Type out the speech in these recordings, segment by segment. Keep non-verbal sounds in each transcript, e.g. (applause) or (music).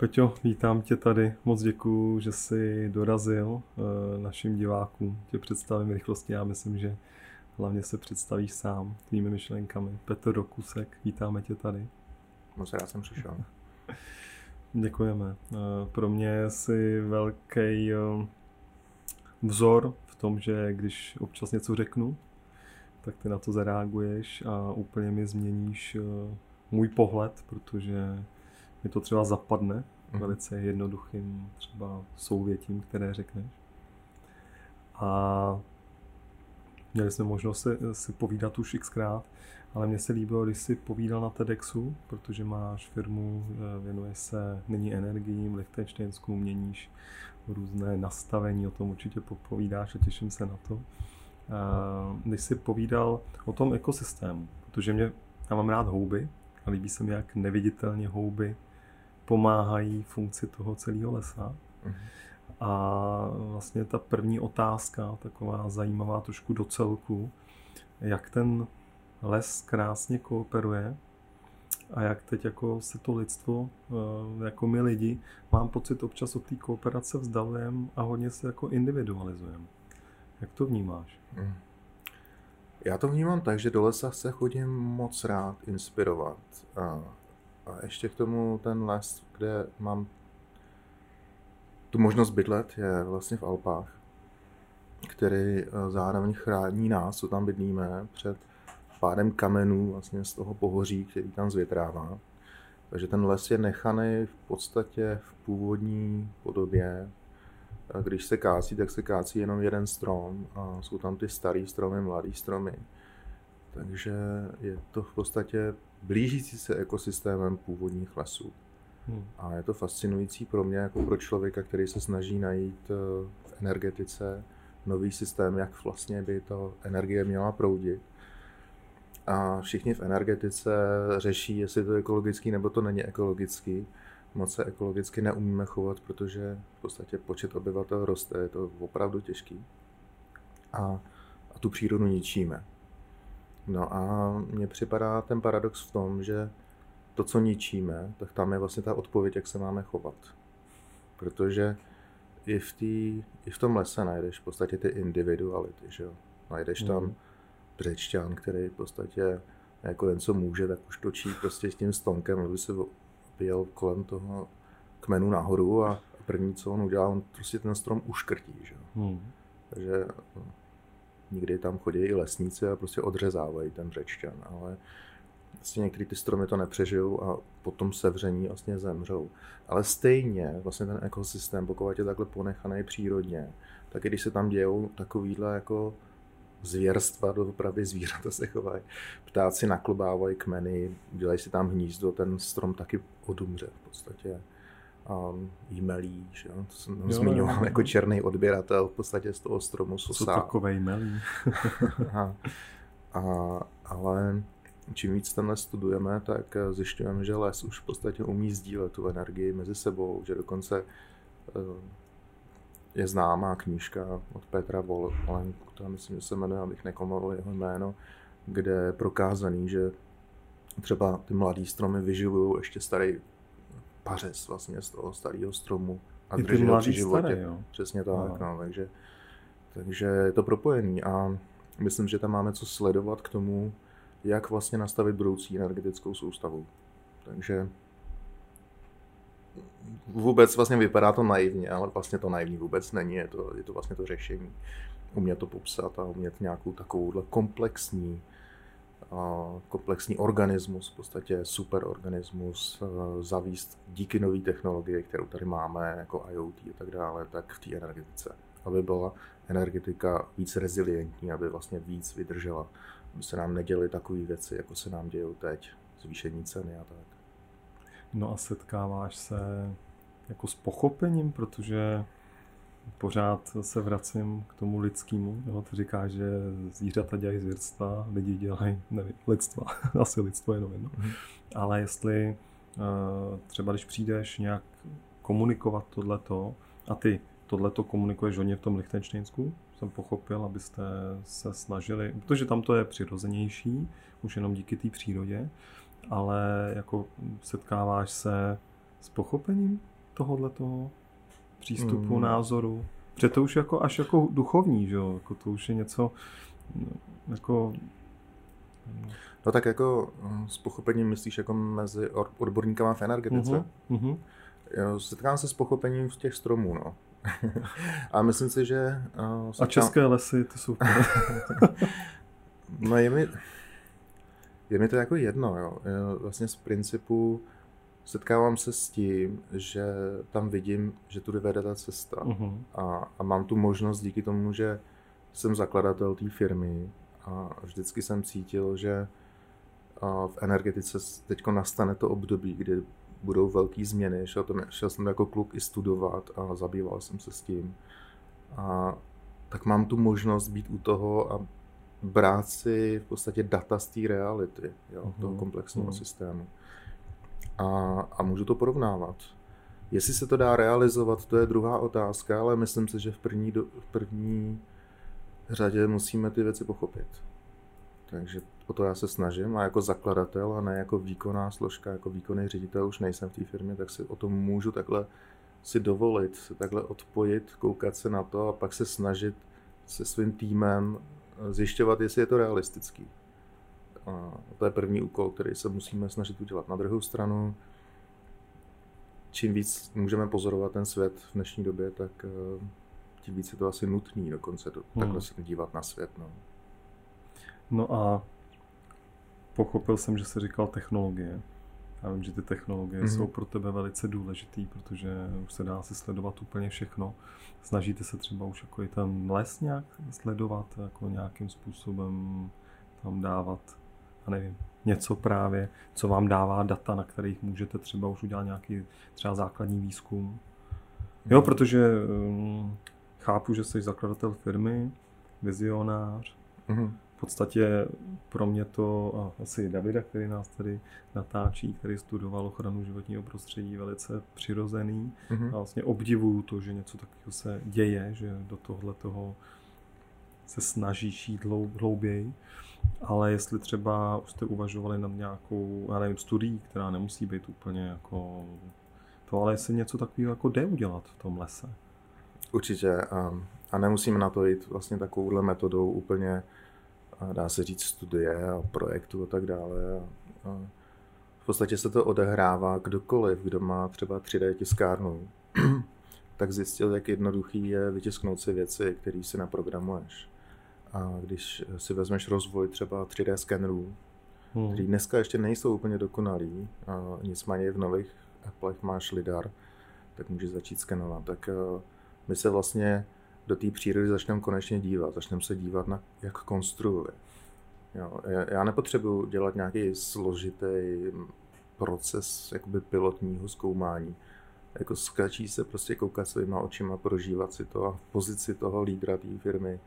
Peťo, vítám tě tady. Moc děkuju, že jsi dorazil eh, našim divákům. Tě představím rychlosti. Já myslím, že hlavně se představíš sám tvými myšlenkami. Petr Rokusek, vítáme tě tady. Moc rád jsem přišel. (laughs) Děkujeme. Eh, pro mě jsi velký eh, vzor v tom, že když občas něco řeknu, tak ty na to zareaguješ a úplně mi změníš můj pohled, protože mi to třeba zapadne mm. velice jednoduchým třeba souvětím, které řekneš. A měli jsme možnost si, si povídat už xkrát, ale mně se líbilo, když jsi povídal na TEDxu, protože máš firmu, eh, věnuje se nyní energiím, Lichtensteinsku, měníš různé nastavení, o tom určitě povídáš a těším se na to. Když jsi povídal o tom ekosystému, protože mě, já mám rád houby a líbí se mi, jak neviditelně houby pomáhají funkci toho celého lesa. Mm-hmm. A vlastně ta první otázka, taková zajímavá trošku do celku, jak ten les krásně kooperuje a jak teď jako se to lidstvo, eh, jako my lidi, mám pocit občas od té kooperace vzdalujeme a hodně se jako individualizujeme. Jak to vnímáš? Mm. Já to vnímám tak, že do lesa se chodím moc rád inspirovat. A a ještě k tomu ten les, kde mám tu možnost bydlet, je vlastně v Alpách, který eh, zároveň chrání nás, co tam bydlíme, před pádem kamenů vlastně z toho pohoří, který tam zvětrává. Takže ten les je nechaný v podstatě v původní podobě. Když se kácí, tak se kácí jenom jeden strom a jsou tam ty starý stromy, mladý stromy. Takže je to v podstatě blížící se ekosystémem původních lesů. Hmm. A je to fascinující pro mě, jako pro člověka, který se snaží najít eh, v energetice nový systém, jak vlastně by to energie měla proudit. A všichni v energetice řeší, jestli to je ekologický nebo to není ekologický. Moc se ekologicky neumíme chovat, protože v podstatě počet obyvatel roste, je to opravdu těžký. A, a tu přírodu ničíme. No a mně připadá ten paradox v tom, že to, co ničíme, tak tam je vlastně ta odpověď, jak se máme chovat. Protože i v, tý, i v tom lese najdeš v podstatě ty individuality, že jo. Najdeš tam mm. břečťan, který v podstatě jako jen co může, tak už točí prostě s tím stonkem, aby se vyjel kolem toho kmenu nahoru a první, co on udělá, on prostě ten strom uškrtí, že jo. Mm. Takže Někdy tam chodí i lesníci a prostě odřezávají ten břečťan, ale vlastně některé ty stromy to nepřežijou a potom sevření vlastně zemřou. Ale stejně vlastně ten ekosystém, pokud je takhle ponechaný přírodně, tak i když se tam dějou takovýhle jako zvěrstva, opravdu zvířata (laughs) se chovají. Ptáci naklobávají kmeny, dělají si tam hnízdo, ten strom taky odumře v podstatě um, e-mailí, že? to jsem jo, zmiňoval jo, jako černý odběratel v podstatě z toho stromu sosá. Co takové e-mailí? a, a, ale čím víc tenhle studujeme, tak zjišťujeme, že les už v podstatě umí sdílet tu energii mezi sebou, že dokonce uh, je známá knížka od Petra Volenku, to myslím, že se jmenuje, abych nekomoval jeho jméno, kde je prokázaný, že třeba ty mladý stromy vyživují ještě starý pařez vlastně z toho starého stromu a drží ho při životě. Staré, jo. Přesně tak, no. no, takže, takže je to propojený a myslím, že tam máme co sledovat k tomu, jak vlastně nastavit budoucí energetickou soustavu. Takže vůbec vlastně vypadá to naivně, ale vlastně to naivní vůbec není, je to, je to vlastně to řešení. Umět to popsat a umět nějakou takovouhle komplexní komplexní organismus, v podstatě superorganismus, eh, zavíst díky nové technologie, kterou tady máme, jako IoT a tak dále, tak v té energetice. Aby byla energetika víc rezilientní, aby vlastně víc vydržela, aby se nám neděly takové věci, jako se nám dějí teď, zvýšení ceny a tak. No a setkáváš se jako s pochopením, protože pořád se vracím k tomu lidskému. Jo? Ty říkáš, že zvířata dělají zvěrstva, lidi dělají, nevím, lidstva, (laughs) asi lidstvo jenom jedno. Mm-hmm. Ale jestli uh, třeba když přijdeš nějak komunikovat tohleto a ty tohleto komunikuješ hodně v tom Lichtensteinsku, jsem pochopil, abyste se snažili, protože tam to je přirozenější, už jenom díky té přírodě, ale jako setkáváš se s pochopením tohohle toho přístupu, Mm. názoru. Protože to už jako až jako duchovní, že jo? Jako to už je něco no, jako No tak jako hm, s pochopením myslíš jako mezi or- odborníkama v energetice? Mhm, mhm. Jo, setkám se s pochopením z těch stromů, no. (laughs) a myslím si, že... Uh, A setkám- české lesy, ty jsou (laughs) No je mi, je mi to jako jedno, jo. Vlastně z principu setkávám se s tím, že tam vidím, že tudy vede ta cesta. Mhm. A, a mám tu možnost díky tomu, že jsem zakladatel té firmy a vždycky jsem cítil, že v energetice teď nastane to období, kdy budou velké změny. Šel, to, šel jsem jako kluk i studovat a zabýval jsem se s tím. A tak mám tu možnost být u toho a brát si v podstatě data z té reality, jo, Mhm, toho komplexního mhm. systému. A, a můžu to porovnávat. Jestli se to dá realizovat, to je druhá otázka, ale myslím si, že v první, do, v první řadě musíme ty věci pochopit. Takže o to já se snažím a jako zakladatel a ne jako výkonná složka, jako výkonný ředitel už nejsem v té firmě, tak si o tom můžu takhle si dovolit, se takhle odpojit, koukat se na to a pak se snažit se svým týmem zjišťovat, jestli je to realistický. A to je první úkol, který se musíme snažit udělat. Na druhou stranu, čím víc můžeme pozorovat ten svět v dnešní době, tak eh, tím víc je to asi nutný dokonce do, Hmm. takhle se dívat na svět. No. No a pochopil jsem, že jsi říkal technologie. Já vím, že ty technologie Mhm. jsou pro tebe velice důležitý, protože už se dá si sledovat úplně všechno. Snažíte se třeba už jako i ten les nějak sledovat, jako nějakým způsobem tam dávat, a nevím, něco právě, co vám dává data, na kterých můžete třeba už udělat nějaký třeba základní výzkum. Jo, protože um, chápu, že jsi zakladatel firmy, vizionář, Mhm. v podstatě pro mě to a asi Davida, který nás tady natáčí, který studoval ochranu životního prostředí, velice přirozený. Mhm. A vlastně obdivuju to, že něco takového se děje, že do tohle toho se snaží jít hlou- hlouběji. Ale jestli třeba už jste uvažovali nad nějakou, já nevím, studií, která nemusí být úplně jako to, ale jestli něco takového jako jde udělat v tom lese. Určitě. A, a nemusíme na to jít vlastně takovouhle metodou úplně, a dá se říct, studie a projektu a tak dále. A, a v podstatě se to odehrává kdokoliv, kdo má třeba 3D tiskárnu, (clears throat) tak zjistil, jak jednoduchý je vytisknout si věci, které si naprogramuješ. A když si vezmeš rozvoj třeba 3D skenerů, Hmm. který dneska ještě nejsou úplně dokonalý, a nicméně v nových Applech máš lidar, tak můžeš začít skenovat. Tak eh, my se vlastně do té přírody začneme konečně dívat. Začneme se dívat na, jak konstruuje. Jo, já- nepotřebuji dělat nějaký složitý proces jakoby pilotního zkoumání. Jako skačí se prostě koukat svýma očima, prožívat si to a v pozici toho lídra té firmy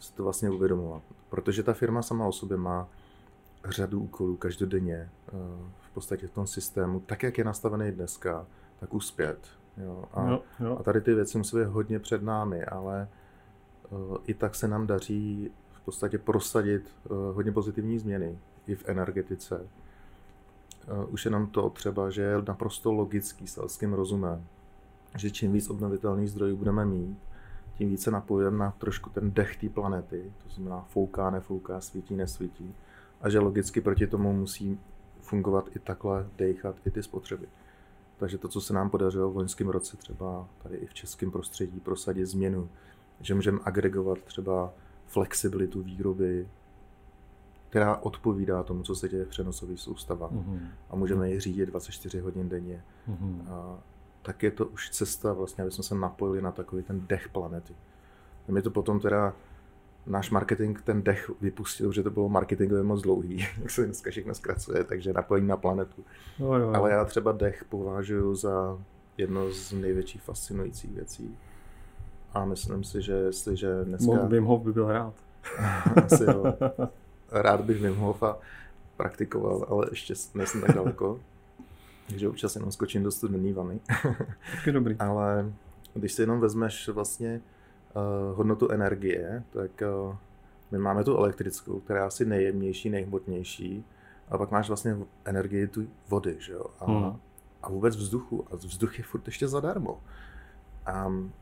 si to vlastně uvědomovat. Protože ta firma sama o sobě má řadu úkolů každodenně eh, v podstatě v tom systému, tak jak je nastavený dneska, tak uspět. Jo? A, Jo, jo. a tady ty věci musí být hodně před námi, ale eh, i tak se nám daří v podstatě prosadit eh, hodně pozitivní změny i v energetice. Už jenom to třeba, že je naprosto logický selským rozumem, že čím víc obnovitelných zdrojů budeme mít, tím více napojujeme na trošku ten dech té planety, to znamená fouká, nefouká, svítí, nesvítí. A že logicky proti tomu musí fungovat i takhle, dechat i ty spotřeby. Takže to, co se nám podařilo v loňském roce třeba tady i v českém prostředí prosadit změnu, že můžeme agregovat třeba flexibilitu výroby, která odpovídá tomu, co se děje v přenosových soustavách Mhm. a můžeme ji řídit 24 hodin denně, Mhm. a tak je to už cesta vlastně, aby jsme se napojili na takový ten dech planety. A my to potom teda náš marketing ten dech vypustil, protože to bylo marketingově moc dlouhý, (laughs) jak se dneska všechno zkracuje, takže napojení na planetu. Jo, jo. Ale já třeba dech považuji za jedno z největších fascinujících věcí. A myslím si, že jestliže dneska... Wim Hof by byl rád. (laughs) Asi jo. (laughs) Rád bych Wim Hofa praktikoval, ale ještě nejsem tak daleko. Takže občas jenom skočím do studený vany. (laughs) Taky dobrý. Ale když si jenom vezmeš vlastně uh, hodnotu energie, tak uh, my máme tu elektrickou, která je asi nejjemnější, nejhmotnější, a pak máš vlastně energii tu vody, že jo? A Hmm. a vůbec vzduchu. A vzduch je furt ještě zadarmo. Um,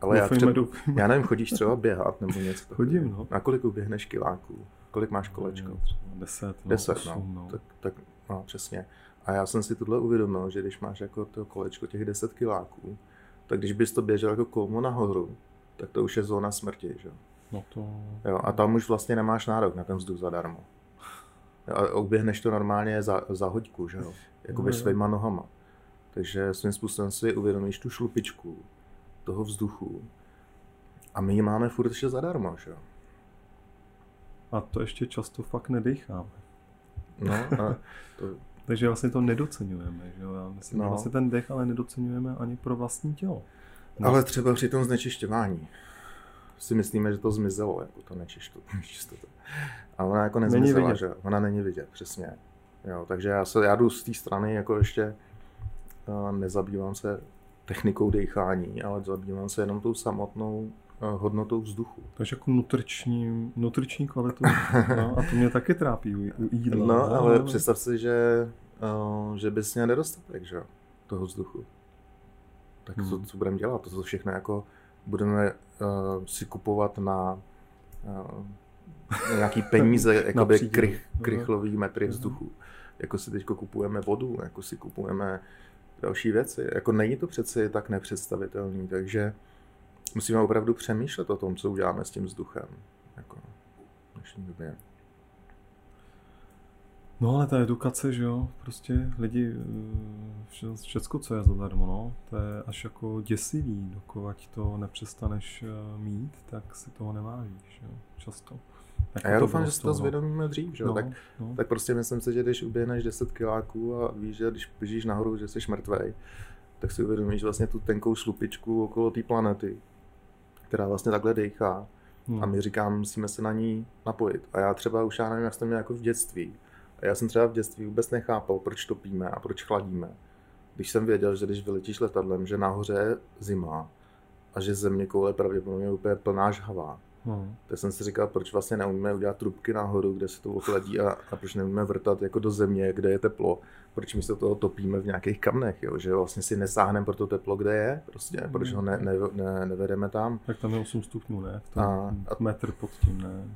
ale já, třeba, (laughs) já nevím, chodíš třeba běhat nebo něco Chodím, no. Na kolik uběhneš kiláků? Kolik máš kolečko? Deset, no, Deset, no. Osm, no. Tak, tak, no, přesně. A já jsem si tohle uvědomil, že když máš jako to kolečko těch 10 kiláků, tak když bys to běžel jako kolmo nahoru, tak to už je zóna smrti, že? No to... Jo, a tam už vlastně nemáš nárok na ten vzduch zadarmo. A oběhneš to normálně za, za hoďku, že jo? Jako no, svýma nohama. Takže svým způsobem si uvědomíš tu šlupičku toho vzduchu a my ji máme furt ještě zadarmo, že jo? A to ještě často fakt nedecháme. No, a (laughs) to... Takže vlastně to nedocenujeme, že jo? Já myslím, no. že vlastně ten dech ale nedocenujeme ani pro vlastní tělo. No. Ale třeba při tom znečišťování si myslíme, že to zmizelo, jako to (laughs) nečistota. A ona jako nezmizela, že ona není vidět, přesně. Jo, takže já, se, já jdu z té strany jako ještě nezabývám se technikou dechání, ale zabývám se jenom tou samotnou hodnotou vzduchu. Takže jako nutriční, nutriční kvalitu. (laughs) no, a to mě taky trápí u, jídla. No, ale, ale představ si, že, že bys měl nedostatek že, toho vzduchu. Tak hmm. co, co budeme dělat? To jsou všechno jako budeme uh, si kupovat na uh, nějaký (laughs) peníze, jakoby krych, krychlový metry vzduchu. Jako si teď kupujeme vodu, jako si kupujeme další věci. Jako není to přece tak nepředstavitelný, takže musíme opravdu přemýšlet o tom, co uděláme s tím vzduchem. Jako v dnešní době. No ale ta edukace, že jo, prostě lidi, eh, všecko, co je zadarmo, no, to je až jako děsivý, dokovat to nepřestaneš eh, mít, tak si toho nevážíš, jo, často. Jako a já doufám, že si to zvědomíme dřív, že? No, tak, no. tak prostě myslím si, že když uběhneš 10 kiláků a víš, že když běžíš nahoru, že jsi mrtvej, tak si uvědomíš vlastně tu tenkou šlupičku okolo té planety, která vlastně takhle dechá. Hmm. A my říkám, musíme se na ní napojit. A já třeba už já nevím, jak jsem měl jako v dětství. A já jsem třeba v dětství vůbec nechápal, proč topíme a proč chladíme. Když jsem věděl, že když vyletíš letadlem, že nahoře je zima a že země koule pravděpodobně je úplně plná žhavá Hmm. Tak jsem si říkal, proč vlastně neumíme udělat trubky nahoru, kde se to ochladí a, a proč neumíme vrtat jako do země, kde je teplo. Proč my se toho topíme v nějakých kamnech, jo? že vlastně si nesáhneme pro to teplo, kde je, prostě, hmm. proč ho ne, ne, ne, nevedeme tam. Tak tam je 8 stupňů, ne? V tom a, a metr pod tím, ne?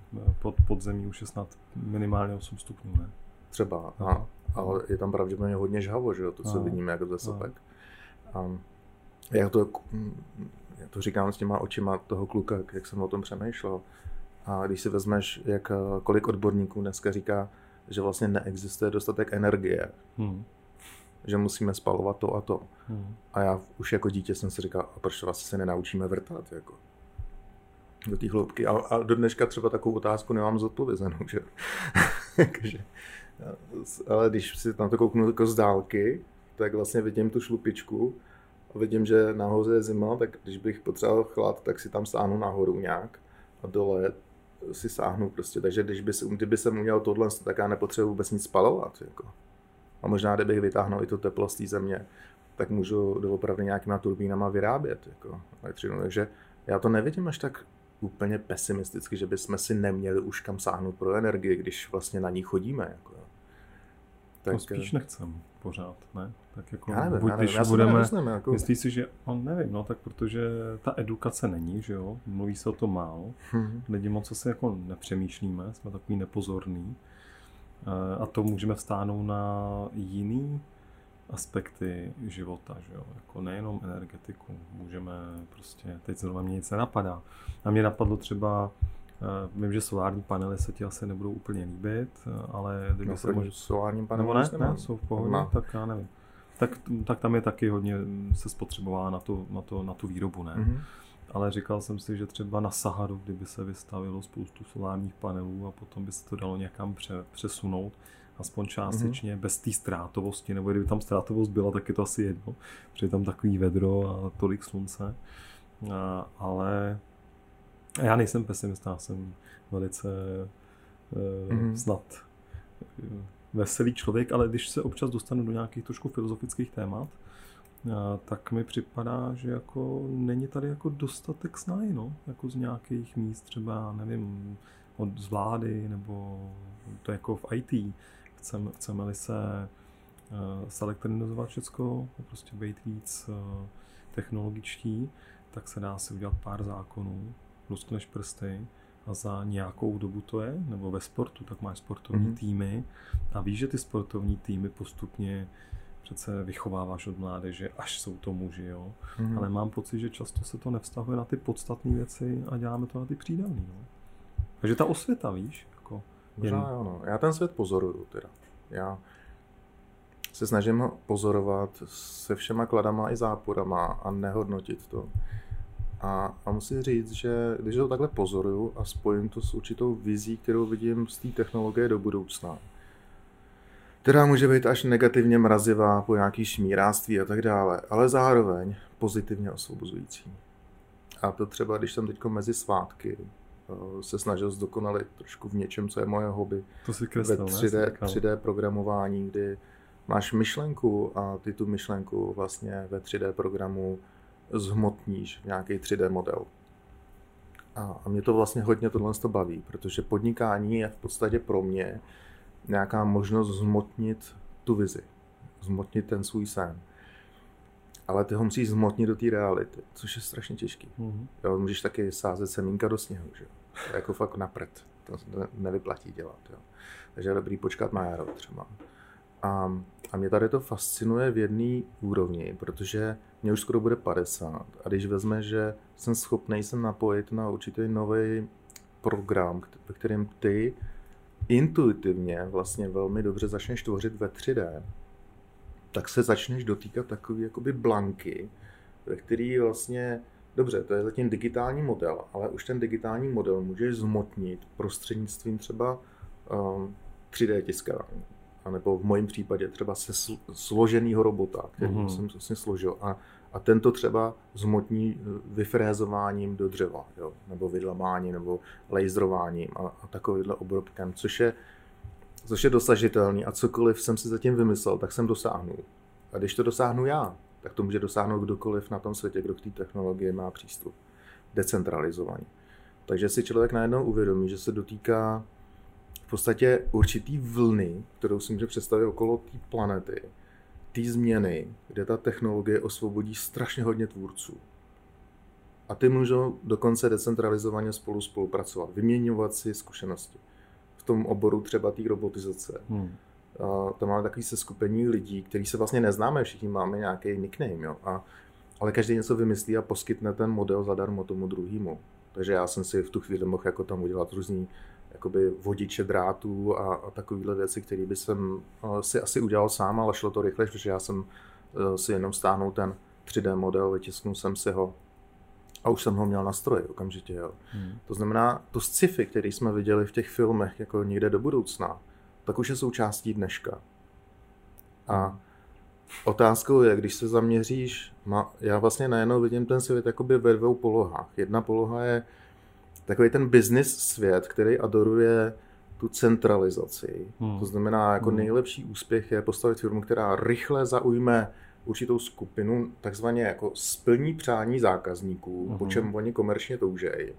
Pod, pod zemí už je snad minimálně 8 stupňů, ne? Třeba, a, ale je tam pravděpodobně hodně žhavo, že jo, to, co vidíme jako ze sopek. A, jak to já to říkám s těma očima toho kluka, jak jsem o tom přemýšlel. A když si vezmeš, jak kolik odborníků dneska říká, že vlastně neexistuje dostatek energie, hmm. že musíme spalovat to a to. Hmm. A já už jako dítě jsem si říkal, a proč vlastně se nenaučíme vrtat, jako do té hloubky. A, a do dneška třeba takovou otázku nemám zodpovězenou, že? (laughs) Takže, ale když si na to kouknu jako z dálky, tak vlastně vidím tu šlupičku vidím, že nahoře je zima, tak když bych potřeboval chlad, tak si tam sáhnu nahoru nějak a dole si sáhnu prostě. Takže když by, kdyby jsem uměl tohle, tak já nepotřebuji vůbec nic spalovat. Jako. A možná, kdybych vytáhnul i to teplo z té země, tak můžu doopravdy nějakýma turbínama vyrábět jako elektřinu. Takže já to nevidím až tak úplně pesimisticky, že bychom si neměli už kam sáhnout pro energii, když vlastně na ní chodíme. Jako. Tak, to spíš nechcem pořád, ne? Tak jako já nevím, buď já nevím, když já budeme, nemyslím, jako... myslíš si, že, on nevím, no tak protože ta edukace není, že jo, mluví se o to málo, hmm. lidi moc asi jako nepřemýšlíme, jsme takový nepozorný eh, a to můžeme vstáhnout na jiný aspekty života, že jo? Jako nejenom energetiku, můžeme prostě, teď zrovna mě nic nenapadá. A mě napadlo třeba Eh, vím, že solární panely se ti asi nebudou úplně líbit, ale kdyby no, se možná... Solární panely ne, ne, jsou v pohodě, no. tak já nevím. Tak, tak tam je taky hodně se spotřebová na, to, na, to, na tu výrobu, ne? Mm-hmm. Ale říkal jsem si, že třeba na Saharu, kdyby se vystavilo spoustu solárních panelů a potom by se to dalo někam pře, přesunout, aspoň částečně, mm-hmm. bez té ztrátovosti, nebo kdyby tam ztrátovost byla, tak je to asi jedno, protože je tam takový vedro a tolik slunce. A, ale já nejsem pesimista, jsem velice uh, mm-hmm. snad uh, veselý člověk, ale když se občas dostanu do nějakých trošku filozofických témat, uh, tak mi připadá, že jako není tady jako dostatek snahy, no, jako z nějakých míst třeba, nevím, od z vlády, nebo to jako v IT. Chceme, chceme-li se selektrinizovat všechno, prostě být víc technologičtí, tak se dá si udělat pár zákonů, luskneš prsty a za nějakou dobu to je, nebo ve sportu, tak máš sportovní mm-hmm. týmy a víš, že ty sportovní týmy postupně přece vychováváš od mládeže, až jsou to muži, jo. Mm-hmm. Ale mám pocit, že často se to nevztahuje na ty podstatné věci a děláme to na ty přídavné, no. Takže ta osvěta, víš, jako... Možná jen... jo, no. Já ten svět pozoruju teda. Já se snažím pozorovat se všema kladama i záporama a nehodnotit to. A, a musím říct, že když to takhle pozoruju a spojím to s určitou vizí, kterou vidím z té technologie do budoucna, která může být až negativně mrazivá po nějaký šmíráctví a tak dále, ale zároveň pozitivně osvobozující. A to třeba, když jsem teď mezi svátky eh, se snažil zdokonalit trošku v něčem, co je moje hobby. To si kreslil, ve 3D, 3D programování, kdy máš myšlenku a ty tu myšlenku vlastně ve 3D programu zhmotníš v nějaký 3D model. A, a mě to vlastně hodně tohle to baví, protože podnikání je v podstatě pro mě nějaká možnost zhmotnit tu vizi, zhmotnit ten svůj sen. Ale ty ho musíš zhmotnit do té reality, což je strašně těžký. Mm-hmm. Jo, můžeš taky sázet semínka do sněhu, že? To je jako fakt napřed. To nevyplatí dělat. Jo. Takže je dobrý počkat na jaro třeba. A, a mě tady to fascinuje v jedné úrovni, protože mě už skoro bude 50. A když vezme, že jsem schopný se napojit na určitý nový program, ve kterém ty intuitivně vlastně velmi dobře začneš tvořit ve 3D, tak se začneš dotýkat takové jakoby blanky, ve který vlastně, dobře, to je zatím digitální model, ale už ten digitální model můžeš zmotnit prostřednictvím třeba um, 3D tiskárny nebo v mojím případě třeba se složenýho robota, který mm-hmm. jsem vlastně složil a, a tento třeba zmotní eh, vyfrézováním do dřeva, jo, nebo vydlamáním, nebo laserováním a, a takovýhle obrobkem, což je, což je dosažitelný a cokoliv jsem si zatím vymyslel, tak jsem dosáhnul. A když to dosáhnu já, tak to může dosáhnout kdokoliv na tom světě, kdo k té technologii má přístup. Decentralizovaný. Takže si člověk najednou uvědomí, že se dotýká v podstatě určitý vlny, kterou si může představit okolo té planety, té změny, kde ta technologie osvobodí strašně hodně tvůrců. A ty můžou dokonce decentralizovaně spolu spolupracovat, vyměňovat si zkušenosti. V tom oboru třeba té robotizace. Hmm. A tam máme takový seskupení lidí, který se vlastně neznáme, všichni máme nějaký nickname, jo? A, ale každý něco vymyslí a poskytne ten model zadarmo tomu druhému. Takže já jsem si v tu chvíli mohl jako tam udělat různý jakoby vodiče drátů a, a takovéhle věci, které by jsem uh, si asi udělal sám, ale šlo to rychle, protože já jsem uh, si jenom stáhnul ten 3D model, vytisknul jsem si ho a už jsem ho měl na stroji okamžitě. Jo. Hmm. To znamená, to sci-fi, který jsme viděli v těch filmech jako někde do budoucna, tak už je součástí dneška. A otázkou je, když se zaměříš, já vlastně najednou vidím ten svět jakoby ve dvou polohách. Jedna poloha je takový ten business svět, který adoruje tu centralizaci. Hmm. To znamená, jako hmm. nejlepší úspěch je postavit firmu, která rychle zaujme určitou skupinu, takzvaně jako splní přání zákazníků, hmm. po čem oni komerčně toužejí.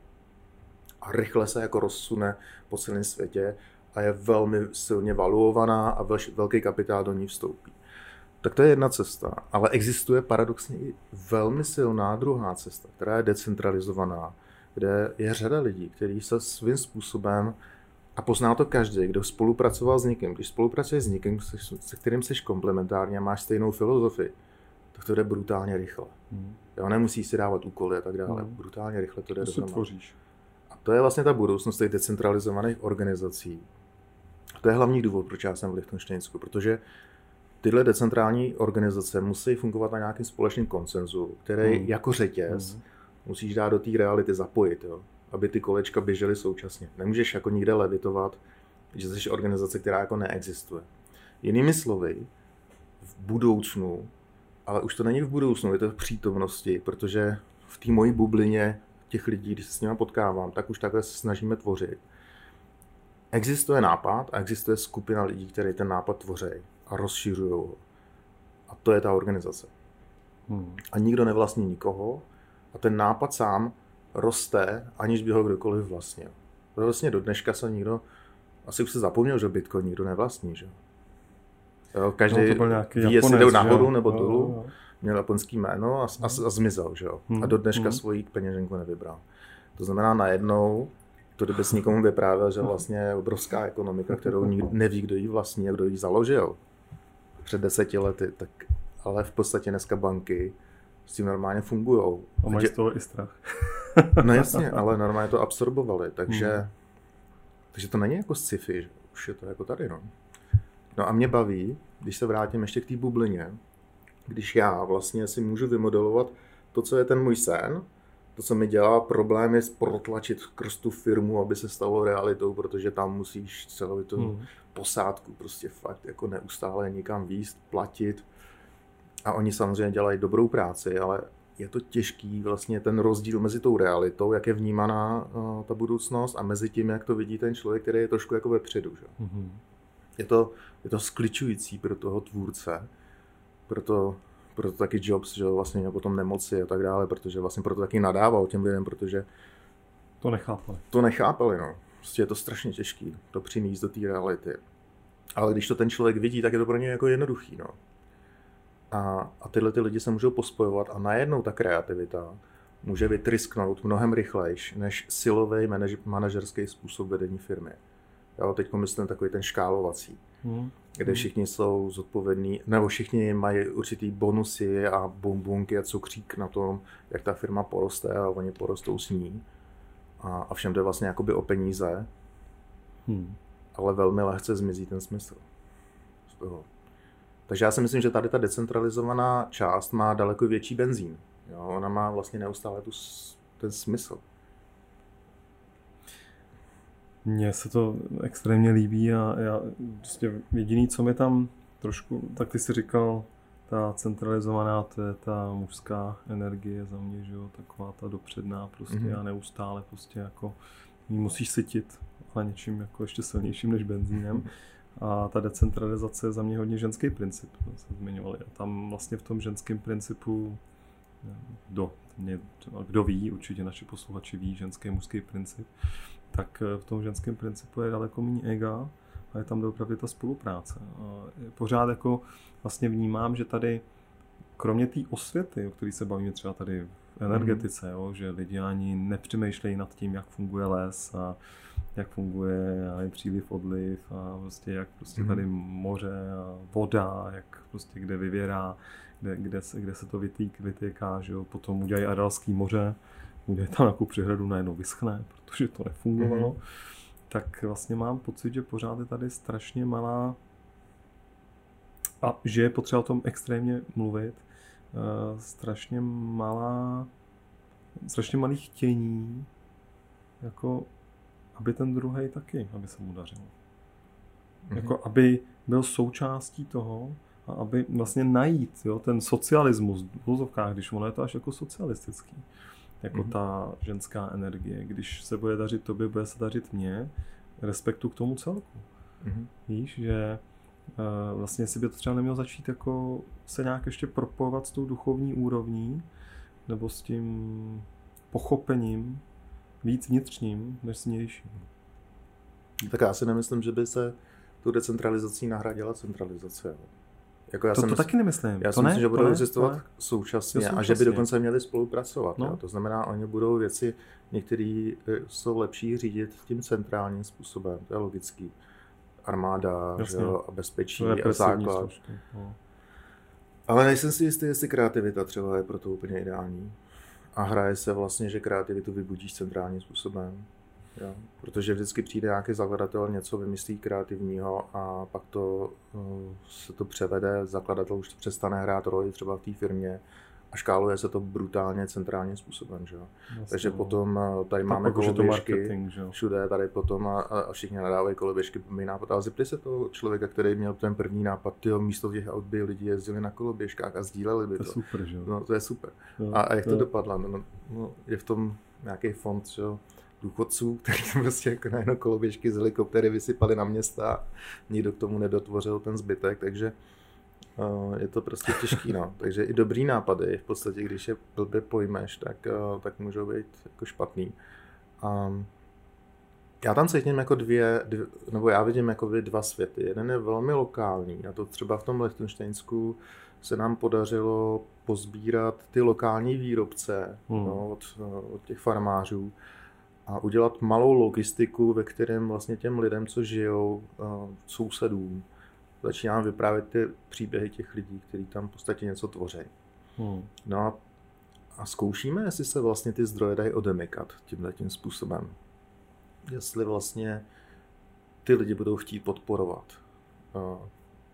A rychle se jako rozsune po celém světě a je velmi silně valuovaná a velký kapitál do ní vstoupí. Tak to je jedna cesta, ale existuje paradoxně i velmi silná druhá cesta, která je decentralizovaná, kde je řada lidí, kteří se svým způsobem, a pozná to každý, kdo spolupracoval s někým, když spolupracuješ s někým, se kterým jsi komplementární a máš stejnou filozofii, tak to jde brutálně rychle. Hmm. Jo, nemusíš si dávat úkoly a tak dále. Hmm. Brutálně rychle to jde to tvoříš. A to je vlastně ta budoucnost těch decentralizovaných organizací. A to je hlavní důvod, proč já jsem v Lichtensteinsku, protože tyhle decentrální organizace musí fungovat na nějakém společném konsenzu, který hmm. jako řetěz hmm musíš dát do té reality zapojit, jo? aby ty kolečka běžely současně. Nemůžeš jako nikde levitovat, že jsi organizace, která jako neexistuje. Jinými slovy, v budoucnu, ale už to není v budoucnu, je to v přítomnosti, protože v té mojí bublině těch lidí, když se s nimi potkávám, tak už takhle se snažíme tvořit. Existuje nápad a existuje skupina lidí, kteří ten nápad tvoří a rozšiřují ho. A to je ta organizace. Hmm. A nikdo nevlastní nikoho, a ten nápad sám roste, aniž by ho kdokoliv vlastnil. Vlastně do dneška se nikdo, asi už se zapomněl, že Bitcoin nikdo nevlastní, že? Jo, každý No, to byl nějaký ví, jestli Japonec, jdou nahoru jo? nebo Jo, dolů. jo. Měl japonský jméno a, a, a zmizel, že jo. Hmm. A do dneška Hmm. svoji peněženku nevybral. To znamená najednou, to kdyby s nikomu vyprávěl, že vlastně je obrovská ekonomika, kterou nikdo neví, kdo ji vlastní a kdo ji založil před deseti lety, tak ale v podstatě dneska banky s tím normálně fungují. A mají z toho i strach. (laughs) No jasně, ale normálně to absorbovali, takže, Hmm. takže to není jako sci-fi, že? už je to jako tady, no. No a mě baví, když se vrátím ještě k té bublině, když já vlastně si můžu vymodelovat to, co je ten můj sen, to, co mi dělá problémy protlačit skrz tu firmu, aby se stalo realitou, protože tam musíš celou tu Hmm. posádku prostě fakt jako neustále někam výst, platit. A oni samozřejmě dělají dobrou práci, ale je to těžký vlastně ten rozdíl mezi tou realitou, jak je vnímaná uh, ta budoucnost a mezi tím, jak to vidí ten člověk, který je trošku jako vepředu. Že? Mhm. Je, to, je to skličující pro toho tvůrce, proto, proto taky Jobs, že vlastně měl potom nemoci a tak dále, protože vlastně proto taky nadával těm lidem, protože To nechápali. to nechápali, no. Prostě je to strašně těžký to přinést do té reality. Ale když to ten člověk vidí, tak je to pro něj jako jednoduchý, no. A, a tyhle ty lidi se můžou pospojovat a najednou ta kreativita může vytrysknout mnohem rychlejš než silový manaž, manažerský způsob vedení firmy. Jo, teď myslím takový ten škálovací, Hmm. kde všichni jsou zodpovědní, nebo všichni mají určitý bonusy a bombonky a cukřík na tom, jak ta firma poroste a oni porostou s ní. A, a všem jde vlastně jakoby o peníze, Hmm. ale velmi lehce zmizí ten smysl z toho. Takže já si myslím, že tady ta decentralizovaná část má daleko větší benzín. Jo, ona má vlastně neustále tu, ten smysl. Mně se to extrémně líbí a já prostě jediný, co mi tam trošku, tak ty si říkal, ta centralizovaná, to je ta mužská energie za mě, že jo, taková ta dopředná prostě Mhm. a neustále prostě jako musíš sytit, ale něčím jako ještě silnějším než benzínem. (laughs) A ta decentralizace je za mě hodně ženský princip, to se zmiňovali. A tam vlastně v tom ženském principu, kdo, mě, kdo ví, určitě naši posluchači ví, ženský mužský princip, tak eh, v tom ženském principu je daleko méně ega a je tam opravdu ta spolupráce. A pořád jako vlastně vnímám, že tady kromě té osvěty, o které se bavíme třeba tady v energetice, jo, že lidi ani nepřemýšlejí nad tím, jak funguje les a jak funguje já příliv, odliv a prostě jak prostě Mhm. tady moře a voda, jak prostě kde vyvěrá, kde, kde, se, kde se to vytýk, vytýká, že jo, potom udělají Aralský moře, udělají tam nějakou přehradu, najednou vyschne, protože to nefungovalo. Mhm. Tak vlastně mám pocit, že pořád je tady strašně malá a že je potřeba o tom extrémně mluvit, uh, strašně malá, strašně malý chtění, jako aby ten druhý taky, aby se mu dařilo. Mhm. Jako aby byl součástí toho a aby vlastně najít jo, ten socialismus v vozovkách, když ono je to až jako socialistický. Jako Mhm. ta ženská energie. Když se bude dařit tobě, bude se dařit mně, respektu k tomu celku. Mhm. Víš, že uh, vlastně si by to třeba nemělo začít jako se nějak ještě propojovat s tou duchovní úrovní, nebo s tím pochopením víc vnitřním, než vnějším. Tak já si nemyslím, že by se tu decentralizací nahradila centralizace. Jako já To, to mysl- taky nemyslím. Já to si ne, myslím, že budou ne, existovat to ne. současně, Jo, a že by současně. dokonce měli spolupracovat. No. Jo. To znamená, oni budou věci, některé jsou lepší řídit tím centrálním způsobem, to je logický. Armáda že Jasně. jo, a bezpečí a základ. složky. No. Ale nejsem si jistý, jestli kreativita třeba je pro to úplně ideální. A hraje se vlastně, že kreativitu vybudíš centrálním způsobem. Jo? Protože vždycky přijde nějaký zakladatel, něco vymyslí kreativního a pak to uh, se to převede, zakladatel už přestane hrát roli třeba v té firmě a škáluje se to brutálně centrálním způsobem. Že? jo. Jasně, Takže no. potom uh, tady Tak máme to koloběžky, marketing, že jo. všude tady potom a, a všichni nadávají koloběžky, mý nápad. Ale zeptej se toho člověka, který měl ten první nápad, tyjo, místo těch aut by lidi jezdili na koloběžkách a sdíleli by To to. je super, že jo. No, to je super. Jo, A, a jak to jo. dopadlo? No, no, no, je v tom nějaký fond že jo, důchodců, (laughs) který prostě jako najednou koloběžky z helikoptery vysypali na města a nikdo k tomu nedotvořil ten zbytek, takže je to prostě těžký. No. Takže i dobrý nápady, v podstatě, když je blbě pojmeš, tak, tak můžou být jako špatný. Um, já tam cítím jako dvě, dvě, nebo já vidím jako dva světy. Jeden je velmi lokální a to třeba v tom Lichtensteinsku se nám podařilo pozbírat ty lokální výrobce hmm. no, od, od těch farmářů a udělat malou logistiku, ve kterém vlastně těm lidem, co žijou, sousedům, začínám vyprávět ty příběhy těch lidí, kteří tam v podstatě něco tvoří. Hmm. No a, a zkoušíme, jestli se vlastně ty zdroje dají odemykat tímhle tím způsobem. Jestli vlastně ty lidi budou chtít podporovat uh,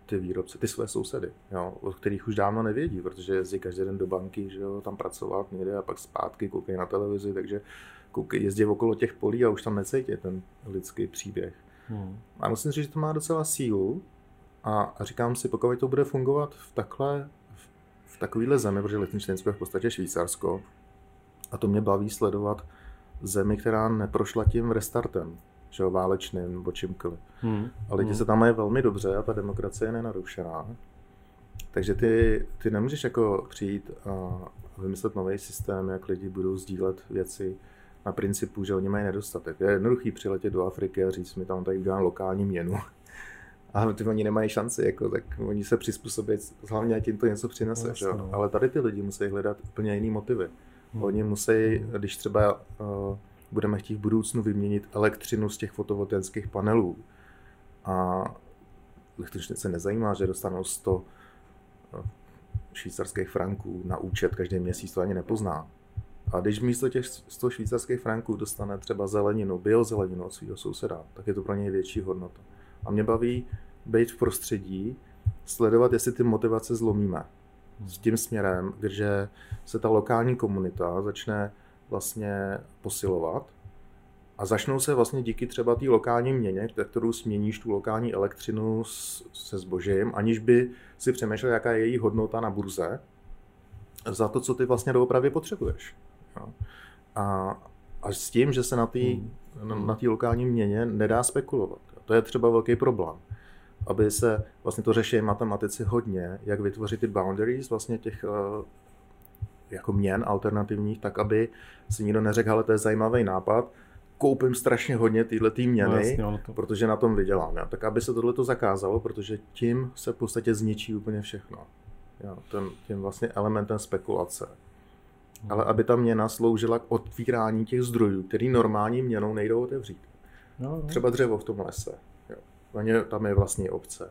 ty výrobce, ty své sousedy, jo, od kterých už dávno nevědí, protože jezdí každý den do banky, že jo, tam pracovat někde a pak zpátky koukají na televizi, takže koukej, jezdí okolo těch polí a už tam necítí ten lidský příběh. Hmm. A musím říct, že to má docela sílu a, říkám si, pokud to bude fungovat v takhle, v, v takovýhle zemi, protože Lichtensteinsko je v podstatě Švýcarsko, a to mě baví sledovat zemi, která neprošla tím restartem, že jo, válečným nebo čímkoliv. Hmm. A lidi hmm. se tam mají velmi dobře a ta demokracie je nenarušená. Takže ty, ty nemůžeš jako přijít a vymyslet nový systém, jak lidi budou sdílet věci na principu, že oni mají nedostatek. Je jednoduchý přiletět do Afriky a říct mi tam tady udělám lokální měnu. Ale ty oni nemají šanci, jako, tak oni se přizpůsobí, hlavně tím to něco přinese. No, že? No. Ale tady ty lidi musí hledat úplně jiný motivy. Hmm. Oni musí, když třeba uh, budeme chtít v budoucnu vyměnit elektřinu z těch fotovoltaických panelů a se nezajímá, že dostanou 100 eh, švýcarských franků na účet každý měsíc, to ani nepozná. A když místo těch 100 švýcarských franků dostane třeba zeleninu, biozeleninu od svého souseda, tak je to pro něj větší hodnota. A mě baví být v prostředí, sledovat, jestli ty motivace zlomíme s tím směrem, že se ta lokální komunita začne vlastně posilovat a začnou se vlastně díky třeba té lokální měně, kterou směníš tu lokální elektřinu se zbožím, aniž by si přemýšlel, jaká je její hodnota na burze, za to, co ty vlastně doopravdy potřebuješ. Jo. A, a s tím, že se na té hmm. na, na lokální měně nedá spekulovat. To je třeba velký problém. Aby se, vlastně to řeší matematici hodně, jak vytvořit ty boundaries vlastně těch uh, jako měn alternativních, tak aby si nikdo neřekl, ale to je zajímavý nápad, koupím strašně hodně tyhle tý měny, no, jasně, to... protože na tom vydělám. Jo. Tak aby se tohle to zakázalo, protože tím se v podstatě zničí úplně všechno. Jo, ten, tím vlastně elementem spekulace. Hmm. Ale aby ta měna sloužila k otvírání těch zdrojů, který normální měnou nejdou otevřít. No, no. Třeba dřevo v tom lese. Jo. Tam je vlastně obce.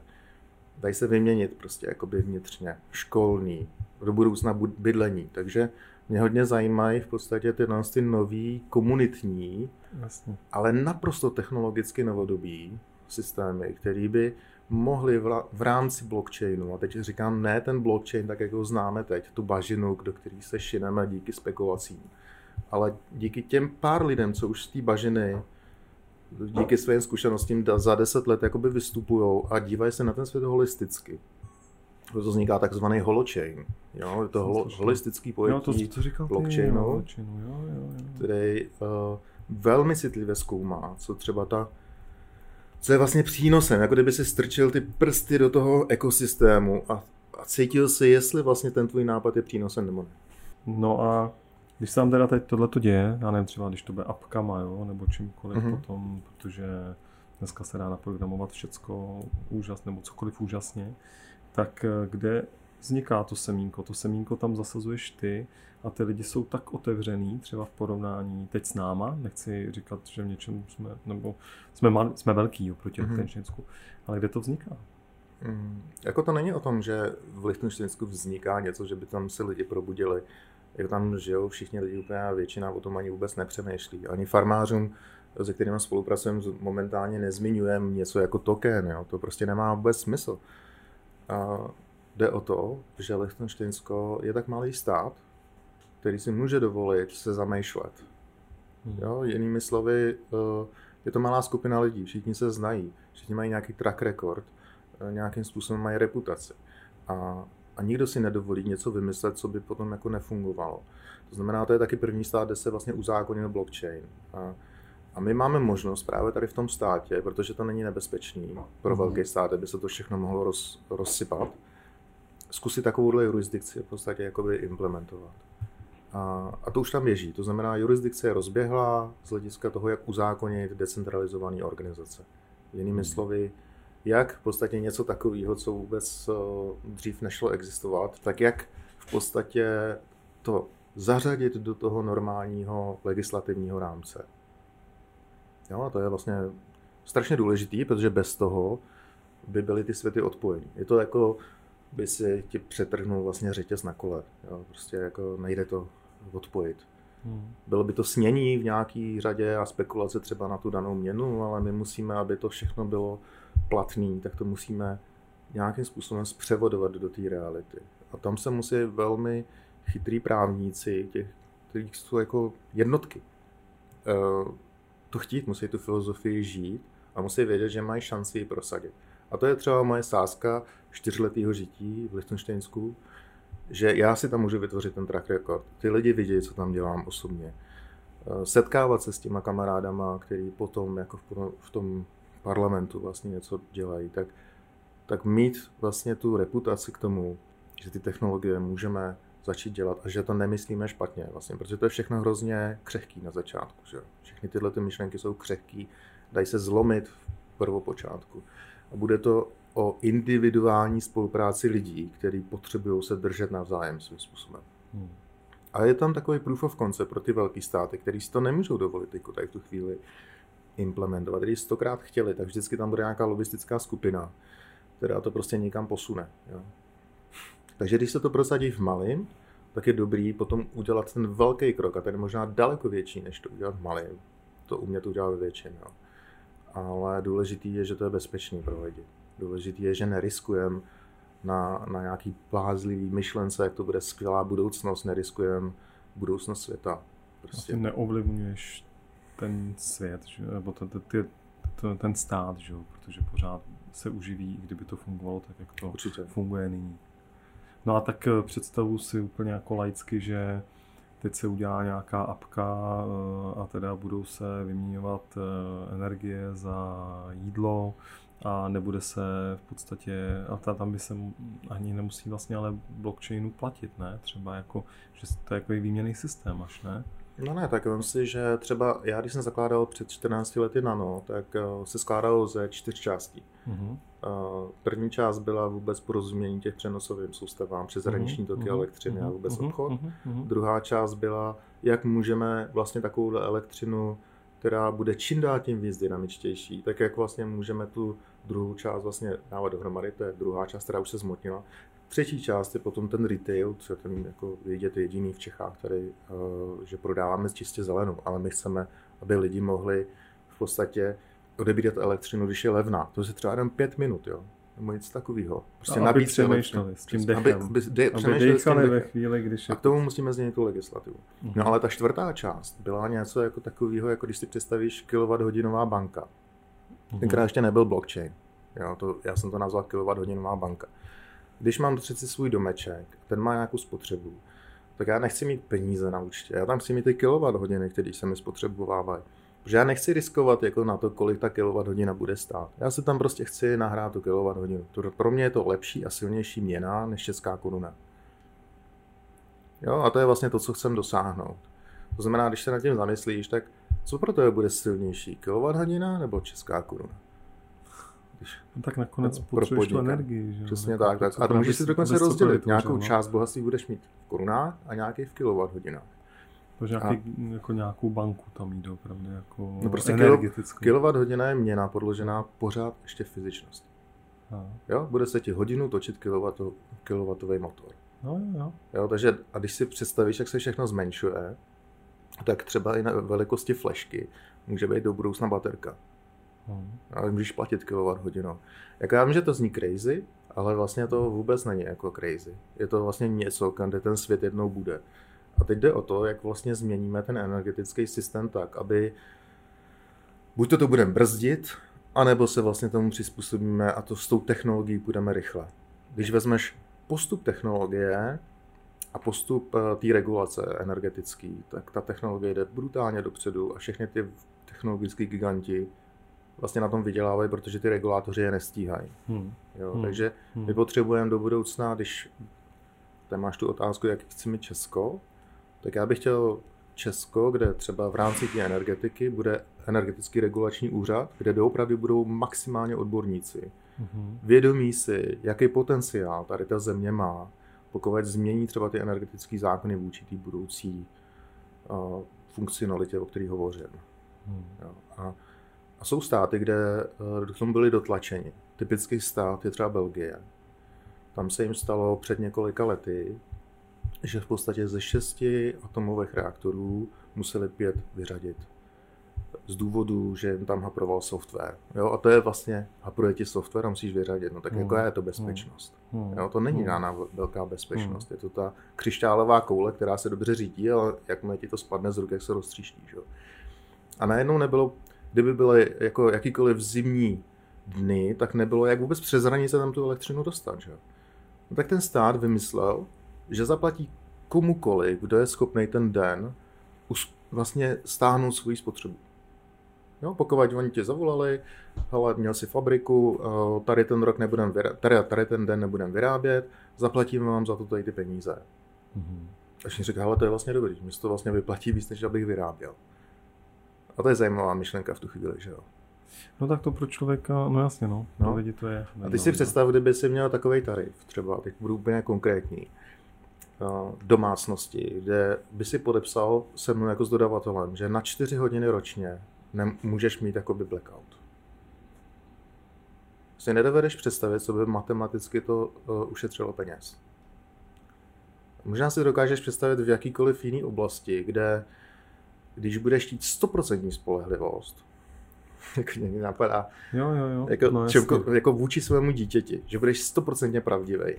Dají se vyměnit prostě jakoby vnitřně. Školní, do budoucna bydlení. Takže mě hodně zajímají v podstatě ty, ty nový komunitní, Jasně. ale naprosto technologicky novodobí systémy, které by mohly v, v rámci blockchainu, a teď říkám ne ten blockchain, tak jak ho známe teď, tu bažinu, do který se šineme díky spekulacím, ale díky těm pár lidem, co už z té bažiny díky svým zkušenostím za deset let jakoby vystupují a dívají se na ten svět holisticky proto vzniká takzvaný holochain. Jo? Je to holo, holistický pojetí blockchainu, jo, jo, jo. který uh, velmi citlivě zkoumá, co třeba ta co je vlastně přínosem, jako kdyby si strčil ty prsty do toho ekosystému a, a cítil si, jestli vlastně ten tvůj nápad je přínosem nebo ne. No a když se tam teda teď tohle to děje, já nevím, třeba když to bude apkama, jo, nebo čímkoliv mm-hmm. potom, protože dneska se dá naprogramovat všecko úžasně, nebo cokoliv úžasně, tak eh, kde vzniká to semínko? To semínko tam zasazuješ ty a ty lidi jsou tak otevřený, třeba v porovnání teď s náma, nechci říkat, že v něčem jsme, nebo jsme, mal, jsme velký oproti mm-hmm. Ale kde to vzniká? Mm, jako to není o tom, že v Lichtensteinsku vzniká něco, že by tam se lidi probudili. Jako tam žijou všichni lidi úplně a většina o tom ani vůbec nepřemýšlí. Ani farmářům, se kterými spolupracujeme, momentálně nezmiňujeme něco jako token. Jo? To prostě nemá vůbec smysl. A jde o to, že Lichtensteinsko je tak malý stát, který si může dovolit se zamýšlet. Hmm. Jo, jinými slovy, eh, je to malá skupina lidí, všichni se znají, všichni mají nějaký track record, eh, nějakým způsobem mají reputaci. A, a nikdo si nedovolí něco vymyslet, co by potom jako nefungovalo. To znamená, to je taky první stát, kde se vlastně uzákonil blockchain. A, a my máme možnost právě tady v tom státě, protože to není nebezpečný pro mm. velký stát, aby se to všechno mohlo roz, rozsypat, zkusit takovouhle jurisdikci v podstatě jakoby implementovat. A, a to už tam běží. To znamená, jurisdikce je rozběhlá z hlediska toho, jak uzákonit decentralizované organizace. Jinými hmm. slovy, jak v podstatě něco takového, co vůbec eh, dřív nešlo existovat, tak jak v podstatě to zařadit do toho normálního legislativního rámce. Jo, a to je vlastně strašně důležitý, protože bez toho by byly ty světy odpojeny. Je to jako by si ti přetrhnul vlastně řetěz na kole. Jo? Prostě jako nejde to odpojit. Hmm. Bylo by to snění v nějaký řadě a spekulace třeba na tu danou měnu, ale my musíme, aby to všechno bylo platný, tak to musíme nějakým způsobem zpřevodovat do té reality. A tam se musí velmi chytrý právníci, těch, kterých jsou jako jednotky, uh, to chtít, musí tu filozofii žít a musí vědět, že mají šanci ji prosadit. A to je třeba moje sázka čtyřletého žití v Lichtensteinsku, že já si tam můžu vytvořit ten track record. Ty lidi vidí, co tam dělám osobně. Eh, setkávat se s těma kamarádama, který potom jako v tom parlamentu vlastně něco dělají, tak, tak mít vlastně tu reputaci k tomu, že ty technologie můžeme začít dělat a že to nemyslíme špatně vlastně, protože to je všechno hrozně křehký na začátku. Že? Všechny tyhle ty myšlenky jsou křehký, dají se zlomit v prvopočátku. A bude to o individuální spolupráci lidí, kteří potřebují se držet navzájem svým způsobem. Hmm. A je tam takový proof of concept pro ty velké státy, který si to nemůžou dovolit jako tady v tu chvíli implementovat. Když stokrát chtěli, tak vždycky tam bude nějaká logistická skupina, která to prostě někam posune. Jo. Takže když se to prosadí v malém, tak je dobrý potom udělat ten velký krok, a ten možná daleko větší, než to udělat v malém. To umět udělat ve většině. Jo. Ale důležitý je, že to je bezpečný pro lidi. Důležitý je, že neriskujeme na, na nějaký plázlivý myšlence, jak to bude skvělá budoucnost, neriskujeme budoucnost světa. Prostě. Vlastně neovlivňuješ ten svět, že? nebo ten, ten, ten, ten stát, že? protože pořád se uživí, i kdyby to fungovalo tak, jak to Určitě. funguje nyní. No a tak eh, představu si úplně jako laicky, že teď se udělá nějaká apka eh, a teda budou se vyměňovat eh, energie za jídlo a nebude se v podstatě, a tam by se ani nemusí vlastně ale blockchainu platit, ne? Třeba jako, že to je jako výměný systém až, ne? No ne, tak vím si, že třeba já, když jsem zakládal před 14 lety Nano, tak uh, se skládalo ze čtyř částí. Uh, první část byla vůbec porozumění těch přenosovým soustavám, přeshraniční toky uh-huh. elektřiny uh-huh. a vůbec uh-huh. obchod. Uh-huh. Druhá část byla, jak můžeme vlastně takovou elektřinu, která bude čím dál tím víc dynamičtější, tak jak vlastně můžeme tu druhou část vlastně dávat dohromady, to je druhá část, která už se zmotnila, Třetí část je potom ten retail, co je ten jako vidět jediný v Čechách, který, uh, že prodáváme čistě zelenou, ale my chceme, aby lidi mohli v podstatě odebírat elektřinu, když je levná. To je třeba jenom pět minut, jo. Nebo nic takového. Prostě no, aby přemýšleli s tím dechem. Aby, aby, de, aby dechali ve chvíli, když je... A k tomu musíme změnit tu legislativu. Uh-huh. No ale ta čtvrtá část byla něco jako takového, jako když si představíš kilowatthodinová banka. Uh-huh. Tenkrát ještě nebyl blockchain. Jo, to, já jsem to nazval kilowatthodinová banka. Když mám přeci svůj domeček, ten má nějakou spotřebu, tak já nechci mít peníze na účtě. Já tam chci mít ty kilowatt hodiny, které se mi spotřebovávají. Protože já nechci riskovat jako na to, kolik ta kilowatt hodina bude stát. Já si tam prostě chci nahrát tu kilowatt hodinu. Pro mě je to lepší a silnější měna než česká koruna. Jo, a to je vlastně to, co chcem dosáhnout. To znamená, když se nad tím zamyslíš, tak co pro to bude silnější? Kilowatt hodina nebo česká koruna? No, tak nakonec potřebuješ tu energii. Že? Přesně tak. tak. A to můžeš si dokonce rozdělit. Nějakou část bohatství budeš mít v korunách a nějaký v kilowatt hodinách. Takže nějaký, a... jako nějakou banku tam jít opravdu jako no prostě energetickou. kilowatt hodina je měna podložená pořád ještě fyzičnost. Jo, bude se ti hodinu točit kilowattový motor. No, jo. jo. takže a když si představíš, jak se všechno zmenšuje, tak třeba i na velikosti flešky může být do budoucna baterka. Hmm. Ale můžeš platit kilowatt hodinu. Jako já vím, že to zní crazy, ale vlastně to vůbec není jako crazy. Je to vlastně něco, kde ten svět jednou bude. A teď jde o to, jak vlastně změníme ten energetický systém tak, aby buď to to budeme brzdit, anebo se vlastně tomu přizpůsobíme a to s tou technologií půjdeme rychle. Když vezmeš postup technologie a postup eh, té regulace energetické, tak ta technologie jde brutálně dopředu a všechny ty technologické giganti vlastně na tom vydělávají, protože ty regulátoři je nestíhají. Hmm. Jo, hmm. Takže hmm. my potřebujeme do budoucna, když tam máš tu otázku, jak chci mít Česko, tak já bych chtěl Česko, kde třeba v rámci té energetiky bude energetický regulační úřad, kde doopravdy budou maximálně odborníci. Mm-hmm. Vědomí si, jaký potenciál tady ta země má, pokud změní třeba ty energetické zákony vůči té budoucí uh, funkcionalitě, o které hovořím. Mm. Jo. A, a jsou státy, kde uh, k tomu byli dotlačeni. Typický stát je třeba Belgie. Tam se jim stalo před několika lety, že v podstatě ze šesti atomových reaktorů museli pět vyřadit. Z důvodu, že jim tam haproval software. Jo, a to je vlastně, hapruje ti software a musíš vyřadit. No tak hmm. jako je to bezpečnost. Hmm. hmm. Jo, to není hmm. žádná velká bezpečnost. Hmm. Je to ta křišťálová koule, která se dobře řídí, ale jakmile ti to spadne z ruky, jak se roztříští. Že? A najednou nebylo, kdyby byly jako jakýkoliv zimní dny, tak nebylo jak vůbec přes hranice tam tu elektřinu dostat. Že? No tak ten stát vymyslel, že zaplatí komukoliv, kdo je schopný ten den vlastně stáhnout svoji spotřebu. Jo, pokud oni tě zavolali, hele, měl si fabriku, eh, tady ten rok nebudem vyrábět, tady, tady ten den nebudem vyrábět, zaplatíme vám za to tady ty peníze. Mm-hmm. Až mi řekl, hele, to je vlastně dobrý, mi to vlastně vyplatí víc, než abych vyráběl. A to je zajímavá myšlenka v tu chvíli, že jo. No tak to pro člověka, no jasně, no, no. lidi to je. A ty si představ, kdyby si měl takový tarif, třeba, teď budu úplně konkrétní, eh, domácnosti, kde by si podepsal se mnou jako s dodavatelem, že na čtyři hodiny ročně nemůžeš mít jakoby blackout. Si nedovedeš představit, co by matematicky to uh, ušetřilo peněz. Možná si dokážeš představit v jakýkoliv jiný oblasti, kde když budeš chtít 100% spolehlivost, (laughs) jako mě napadá, jo, jo, jo. Jako, no, čemko, jako vůči svému dítěti, že budeš stoprocentně pravdivý,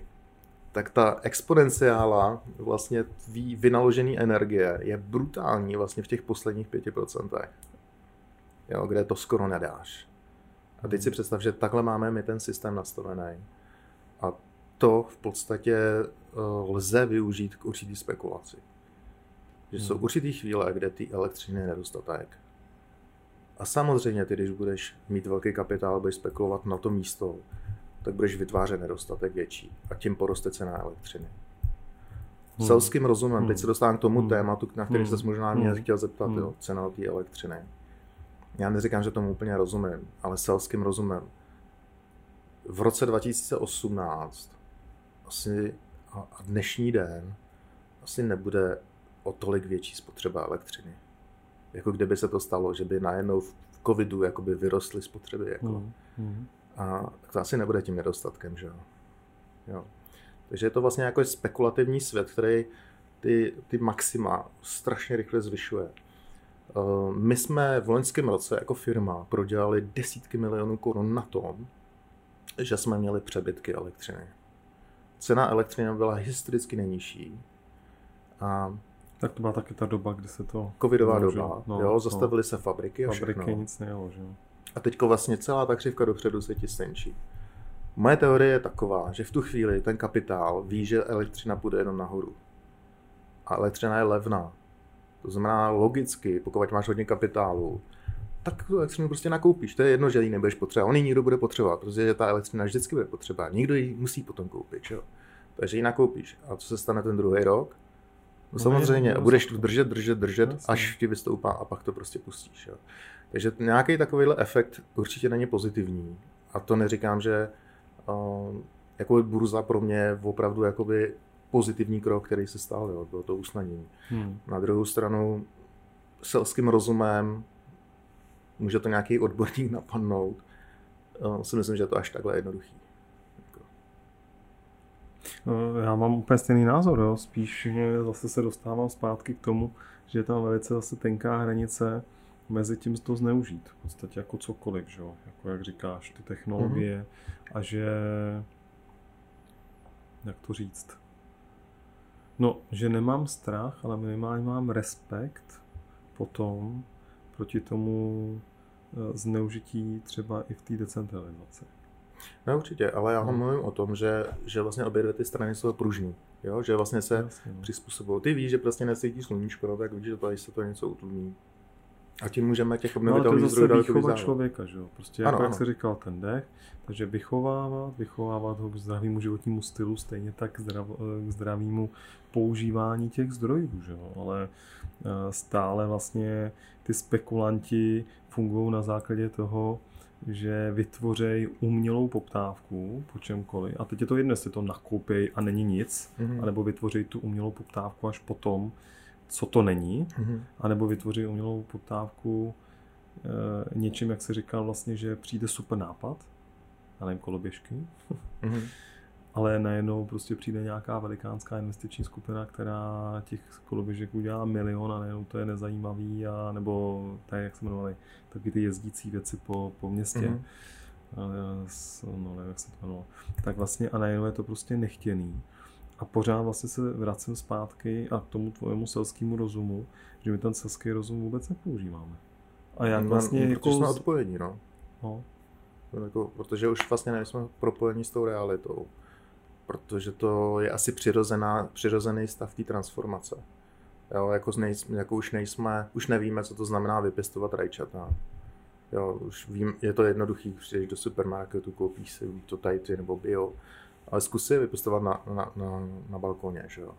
tak ta exponenciála vlastně tvý vynaložený energie je brutální vlastně v těch posledních 5%, jo, kde to skoro nedáš. A teď si hmm. představ, že takhle máme my ten systém nastavený. A to v podstatě uh, lze využít k určitý spekulaci. Že hmm. jsou určitý chvíle, kde ty elektřiny je nedostatek. A samozřejmě ty, když budeš mít velký kapitál, budeš spekulovat na to místo, tak budeš vytvářet nedostatek větší a tím poroste cena elektřiny. Hmm. Selským rozumem, hmm. teď se dostávám k tomu hmm. tématu, na který hmm. se možná mě hmm. chtěl zeptat, hmm. jo, cena té elektřiny. Já neříkám, že tomu úplně rozumím, ale selským rozumem. V roce 2018 asi a dnešní den asi nebude o tolik větší spotřeba elektřiny jako kdyby se to stalo, že by najednou v covidu jakoby vyrostly spotřeby. Jako. Mm. Mm. A to asi nebude tím nedostatkem, že jo. jo. Takže je to vlastně jako spekulativní svět, který ty, ty maxima strašně rychle zvyšuje. Eh, my jsme v loňském roce jako firma prodělali desítky milionů korun na tom, že jsme měli přebytky elektřiny. Cena elektřiny byla historicky nejnižší. A tak to byla taky ta doba, kdy se to... Covidová doba, no, jo, zastavily no. se fabriky a Fabriky všechno. nic nejelo, že A teďko vlastně celá ta křivka dopředu se ti stenčí. Moje teorie je taková, že v tu chvíli ten kapitál ví, že elektřina půjde jenom nahoru. A elektřina je levná. To znamená logicky, pokud máš hodně kapitálu, tak tu elektřinu prostě nakoupíš. To je jedno, že ji nebudeš potřebovat. On ji nikdo bude potřebovat, protože ta elektřina vždycky bude potřeba. Nikdo ji musí potom koupit. Čo? Takže ji nakoupíš. A co se stane ten druhý rok? No samozřejmě, a budeš tu držet, držet, držet, Jasně. až ti vystoupá a pak to prostě pustíš. Jo. Takže nějaký takovýhle efekt určitě není pozitivní. A to neříkám, že uh, jako burza pro mě je opravdu jakoby pozitivní krok, který se stal, jo, bylo to usnadnění. Hmm. Na druhou stranu selským rozumem může to nějaký odborník (laughs) napadnout. Uh, si myslím, že je to až takhle jednoduchý. Eh, já mám úplně stejný názor, jo. spíš zase se dostávám zpátky k tomu, že je tam velice zase tenká hranice mezi tím to zneužít. V podstatě jako cokoliv, že? jako jak říkáš, ty technologie mm-hmm. a že, jak to říct, no, že nemám strach, ale minimálně mám respekt potom proti tomu eh, zneužití třeba i v té decentralizaci. No určitě, ale já hmm. mluvím o tom, že, že vlastně obě dvě ty strany jsou pružní. Jo? Že vlastně se Jasně, no. přizpůsobují. Ty víš, že prostě nesvítí sluníčko, no, tak víš, že tady se to něco utlumí. A tím můžeme těch No obnovitelných zase zdrojů výchova vyzávat. člověka, že jo? Prostě Ano, jako, jak ano. jsi říkal, ten dech, takže vychovávat, vychovávat ho k zdravému životnímu stylu, stejně tak k, zdrav, k zdravému používání těch zdrojů, že jo? Ale eh, stále vlastně ty spekulanti fungují na základě toho, že vytvořejí umělou poptávku po čemkoliv. A teď je to jedno, jestli to nakoupí a není nic, Mhm. anebo vytvoří tu umělou poptávku až potom, co to není, Mhm. anebo vytvoří umělou poptávku e, něčím, jak se říkal vlastně, že přijde super nápad, já nevím, koloběžky, Mhm. Ale najednou prostě přijde nějaká velikánská investiční skupina, která těch koloběžek udělá milion a najednou to je nezajímavý, a, nebo tak, jak se jmenovali, taky ty jezdící věci po, po městě. Mhm. S- no nevím, jak se to jmenovalo. Tak vlastně a najednou je to prostě nechtěný. A pořád vlastně se vracím zpátky a k tomu tvojemu selskému rozumu, že my ten selský rozum vůbec nepoužíváme. A jak No, vlastně no, jako... jsme odpojení, no. no, Jako, protože už vlastně nejsme propojení s tou realitou. Protože to je asi přirozená, přirozený stav té transformace. Jo, jako, nejsme, jako už nejsme, už nevíme, co to znamená vypěstovat rajčata. Jo, už vím, je to jednoduchý, přijdeš do supermarketu, koupíš si to tajty nebo bio, ale zkus je vypěstovat na, na, na, na balkoně, že jo.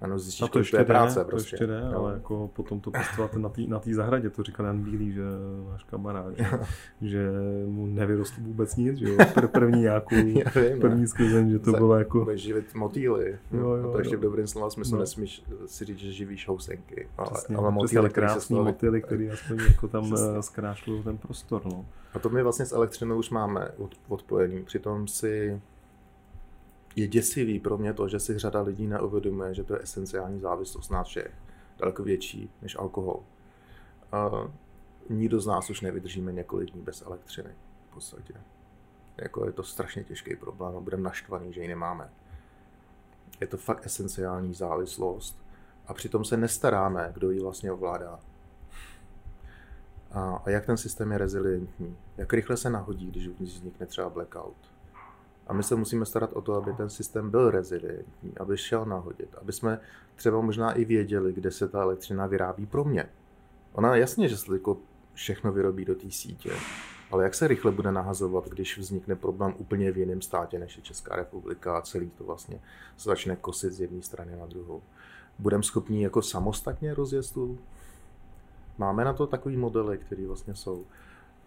Ano, zjistíš, a to ještě je práce to prostě. ještě jde, jo. ale jako potom to pěstovat na té na tý zahradě, to říkal Jan Bílý, že váš kamarád, že, (laughs) že mu nevyrostl vůbec nic, že jo, Pr- první nějakou, (laughs) vím, ne. první sklizeň, že to Za- bylo jako, Budeš živit motýly. Jo, jo, a to ještě jo. v dobrém slova smyslu No. nesmíš si říct, že živíš housenky. Ale, přesně, ale přesně motýly, který se krásný staly- motýly, který (laughs) aspoň jako tam Přesně. eh, zkrášlují ten prostor, no. A to my vlastně s elektřinou už máme od, odpojený. Přitom si je děsivý pro mě to, že si řada lidí neuvědomuje, že to je esenciální závislost nás všech. Daleko větší než alkohol. A nikdo z nás už nevydržíme několik dní bez elektřiny. V podstatě. Jako je to strašně těžký problém a budeme naštvaný, že ji nemáme. Je to fakt esenciální závislost. A přitom se nestaráme, kdo ji vlastně ovládá. A, a jak ten systém je rezilientní. Jak rychle se nahodí, když vznikne třeba blackout. A my se musíme starat o to, aby ten systém byl rezilientní, aby šel nahodit, aby jsme třeba možná i věděli, kde se ta elektřina vyrábí pro mě. Ona jasně, že se jako všechno vyrobí do té sítě, ale jak se rychle bude nahazovat, když vznikne problém úplně v jiném státě, než je Česká republika a celý to vlastně se začne kosit z jedné strany na druhou. Budeme schopni jako samostatně rozjet tu Máme na to takový modely, které vlastně jsou.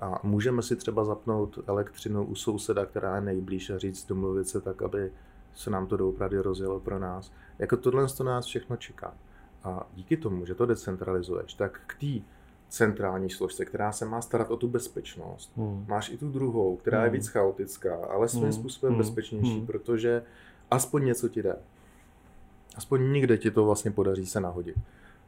A můžeme si třeba zapnout elektřinu u souseda, která je nejblíž a říct, domluvit se tak, aby se nám to doopravdy rozjelo pro nás. Jako tohle to nás všechno čeká. A díky tomu, že to decentralizuješ, tak k té centrální složce, která se má starat o tu bezpečnost, Hmm. máš i tu druhou, která je Hmm. víc chaotická, ale svým Hmm. způsobem Hmm. bezpečnější, Hmm. protože aspoň něco ti jde. Aspoň nikde ti to vlastně podaří se nahodit.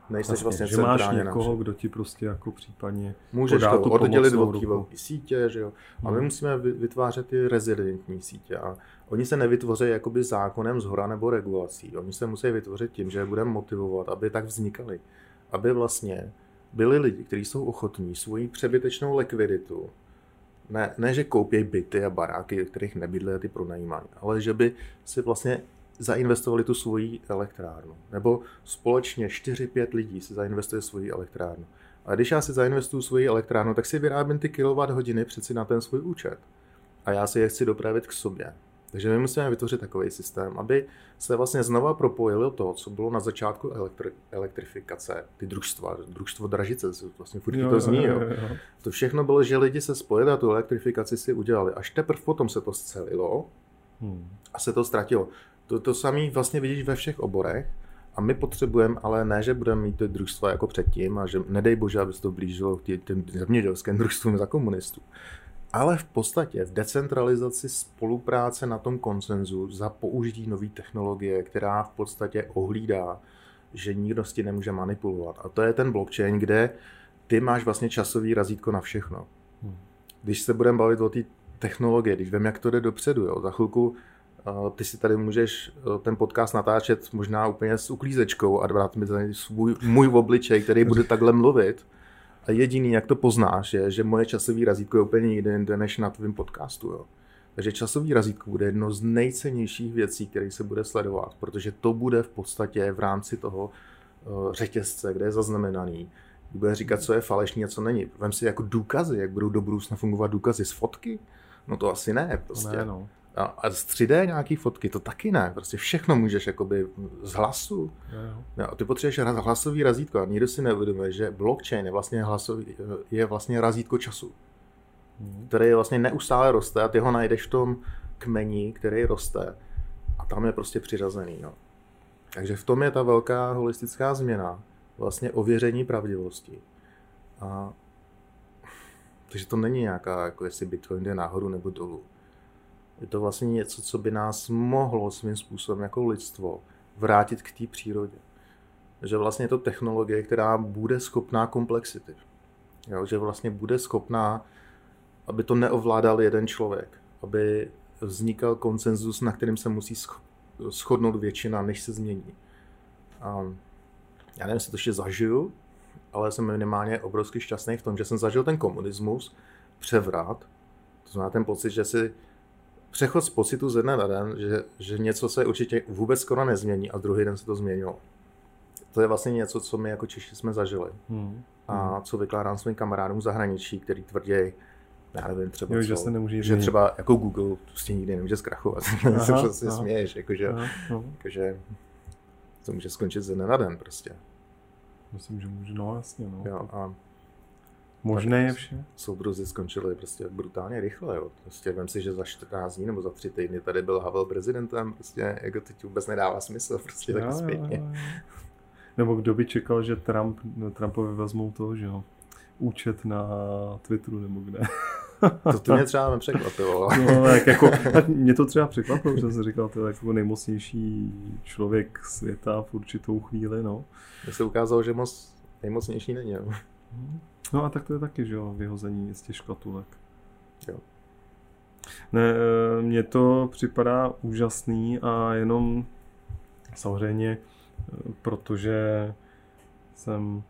Nejseš vlastně že máš někoho, kdo ti prostě jako případně Můžeš podá to tu oddělit od velké sítě, že jo. A my Hmm. musíme vy- vytvářet ty rezilientní sítě. A oni se nevytvoří jakoby zákonem z hora nebo regulací. Oni se musí vytvořit tím, že je budeme motivovat, aby tak vznikaly. Aby vlastně byli lidi, kteří jsou ochotní svoji přebytečnou likviditu, ne, ne že koupí byty a baráky, kterých nebydlí a ty pronajímají, ale že by si vlastně zainvestovali tu svoji elektrárnu. Nebo společně 4-5 lidí si zainvestuje svoji elektrárnu. A když já si zainvestuju svoji elektrárnu, tak si vyrábím ty kilowatt hodiny přeci na ten svůj účet. A já si je chci dopravit k sobě. Takže my musíme vytvořit takový systém, aby se vlastně znova propojilo to, co bylo na začátku elektri- elektrifikace, ty družstva, družstvo Dražice, vlastně furt Jo, to zní, jo, jo. jo, jo. To všechno bylo, že lidi se spojili a tu elektrifikaci si udělali. Až teprve potom se to scelilo Hmm. a se to ztratilo. To, to samé vlastně vidíš ve všech oborech a my potřebujeme, ale ne, že budeme mít ty družstva jako předtím a že nedej bože, aby se to blížilo k tě- těm zemědělským družstvům za komunistů. Ale v podstatě v decentralizaci spolupráce na tom konsenzu za použití nové technologie, která v podstatě ohlídá, že nikdo s tím nemůže manipulovat. A to je ten blockchain, kde ty máš vlastně časový razítko na všechno. Hmm. Když se budeme bavit o té technologie, když vím, jak to jde dopředu, jo, za chvilku ty si tady můžeš uh, ten podcast natáčet možná úplně s uklízečkou a dát mi tady svůj, můj obličej, který bude takhle mluvit. A jediný, jak to poznáš, je, že moje časový razítko je úplně jinde než na tvém podcastu. Jo. Takže časový razítko bude jedno z nejcennějších věcí, které se bude sledovat, protože to bude v podstatě v rámci toho uh, řetězce, kde je zaznamenaný, bude říkat, co je falešný a co není. Vem si jako důkazy, jak budou do budoucna fungovat důkazy z fotky. No to asi ne, prostě. Ne, no. A, a z 3D nějaký fotky, to taky ne. Prostě všechno můžeš jakoby z hlasu. Jo, jo. No, a ty potřebuješ raz- hlasový razítko a nikdo si neuvědomuje, že blockchain je vlastně, hlasový, je vlastně razítko času, Mhm. který vlastně neustále roste a ty ho najdeš v tom kmeni, který roste a tam je prostě přiřazený. No. Takže v tom je ta velká holistická změna, vlastně ověření pravdivosti. A, takže to není nějaká, jako jestli Bitcoin jde nahoru nebo dolů. Je to vlastně něco, co by nás mohlo svým způsobem jako lidstvo vrátit k té přírodě. Že vlastně je to technologie, která bude schopná komplexity. Jo, že vlastně bude schopná, aby to neovládal jeden člověk. Aby vznikal konsenzus, na kterým se musí shodnout většina, než se změní. A já nevím, jestli to ještě zažiju, ale jsem minimálně obrovsky šťastný v tom, že jsem zažil ten komunismus, převrat, to znamená ten pocit, že si přechod z pocitu ze dne na den, že, že něco se určitě vůbec skoro nezmění a druhý den se to změnilo. To je vlastně něco, co my jako Češi jsme zažili Mhm. a co vykládám svým kamarádům v zahraničí, který tvrdí, já nevím, třeba Jo, že se nemůže že třeba jako Google prostě nikdy nemůže zkrachovat. (laughs) se Aha, prostě aha. směješ, jakože, Aha, no. jakože to může skončit ze dne na den prostě. Myslím, že může, no jasně, no. Jo, a Možné je tak- vše. soudruzi skončili prostě brutálně rychle. Jo. Prostě vem si, že za 14 dní nebo za 3 týdny tady byl Havel prezidentem, prostě jako teď vůbec nedává smysl, prostě jo, zpětně. Nebo kdo by čekal, že Trump, Trumpovi vezmou to, že jo, účet na Twitteru nebo kde. To, to mě (laughs) třeba nepřekvapilo. No, tak jako, tak mě to třeba překvapilo, že jsem říkal, to je jako nejmocnější člověk světa v určitou chvíli, no. Mně se ukázalo, že moc nejmocnější není. No a tak to je taky, že jo, vyhození z těch škatulek. Jo. Ne, eh, mně to připadá úžasný a jenom samozřejmě, eh, protože jsem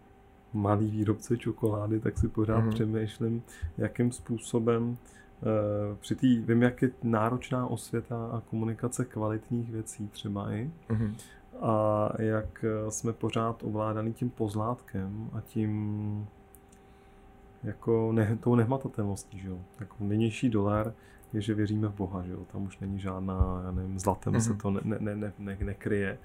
malý výrobce čokolády, tak si pořád Mhm. mm-hmm. přemýšlím, jakým způsobem eh, při té, vím, jak je náročná osvěta a komunikace kvalitních věcí třeba i, Mhm. a jak jsme pořád ovládaný tím pozlátkem a tím jako ne, tou nehmatatelností, že jo. Jako nynější dolar je, že věříme v Boha, že jo. Tam už není žádná, já nevím, zlatem mm-hmm. se Mhm. to ne, ne, ne, ne, ne, nekryje.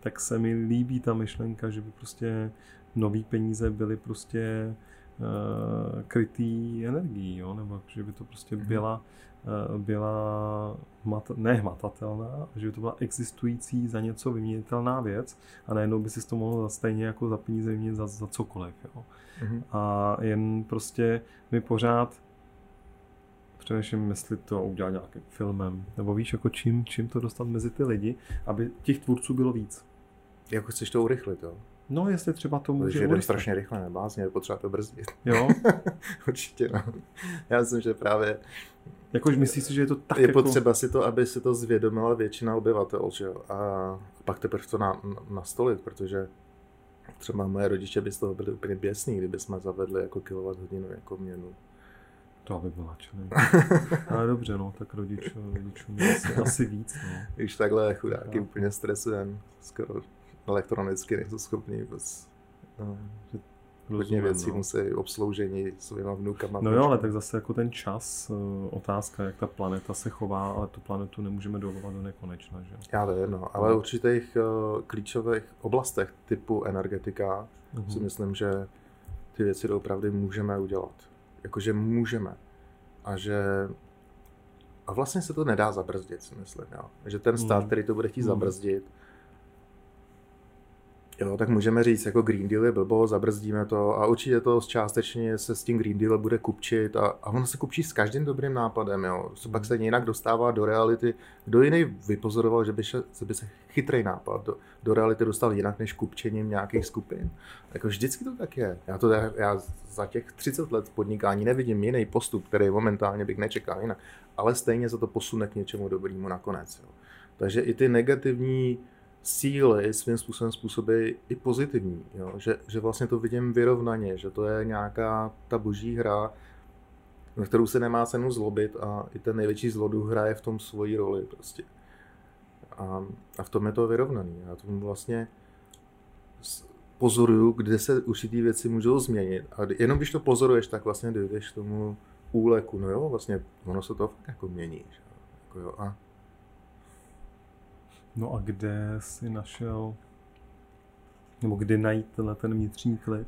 Tak se mi líbí ta myšlenka, že by prostě nový peníze byly prostě uh, krytý energií, jo, nebo že by to prostě Mhm. byla, byla hmat, ne hmatatelná, že by to byla existující za něco vyměnitelná věc a najednou by si to mohl za stejně jako za peníze vyměnit za, za cokoliv, jo. Mhm. A jen prostě mi pořád přemýšlím, jestli to udělat nějakým filmem, nebo víš, jako čím, čím to dostat mezi ty lidi, aby těch tvůrců bylo víc. Jako chceš to urychlit, jo? No, jestli třeba to Protože může jdem urychlit. strašně rychle, nebázně, je potřeba to brzdit. Jo, (laughs) Určitě, no. Já myslím, že právě jakož myslíš si, že je to tak je jako... potřeba si to, aby si to zvědomila většina obyvatel, že jo? A, pak teprve to na, na, nastolit, protože třeba moje rodiče by z toho byli úplně běsní, kdyby jsme zavedli jako kilowatt hodinu jako měnu. To by byla čili. (laughs) Ale dobře, no, tak rodič, rodičům asi, asi víc, no. Když takhle chudáky Tak. úplně stresujeme, skoro elektronicky nejsou schopní vůbec no, hodně věcí no. musí obsloužení svýma vnukama. No jo, ale tak zase jako ten čas, eh, otázka, jak ta planeta se chová, ale tu planetu nemůžeme dovolovat do nekonečna, že jo. Já vím, no, ale v určitých uh, klíčových oblastech typu energetika si Mhm. myslím, že ty věci doopravdy můžeme udělat. Jakože můžeme. A že a vlastně se to nedá zabrzdit, si myslím. Jo. Že ten stát, Hmm. který to bude chtít Hmm. zabrzdit, jo, tak můžeme říct, jako Green Deal je blbo, zabrzdíme to a určitě to částečně se s tím Green Deal bude kupčit a, a ono se kupčí s každým dobrým nápadem, jo. Pak se jinak dostává do reality. Kdo jiný vypozoroval, že by se, že by se chytrý nápad do, do reality dostal jinak než kupčením nějakých skupin. Jako vždycky to tak je. Já, to, já za těch 30 let podnikání nevidím jiný postup, který momentálně bych nečekal jinak, ale stejně se to posune k něčemu dobrému nakonec. Jo. Takže i ty negativní síly svým způsobem způsobí i pozitivní. Jo? Že, že vlastně to vidím vyrovnaně, že to je nějaká ta boží hra, na kterou se nemá cenu zlobit a i ten největší zloduch hraje v tom svoji roli prostě. A, a v tom je to vyrovnaný. Já tomu vlastně pozoruju, kde se určitý věci můžou změnit. A jenom když to pozoruješ, tak vlastně dojdeš k tomu úleku. No jo, vlastně ono se to fakt jako mění. Že? Jako jo, a... No a kde jsi našel, nebo kdy najít tenhle ten vnitřní klid?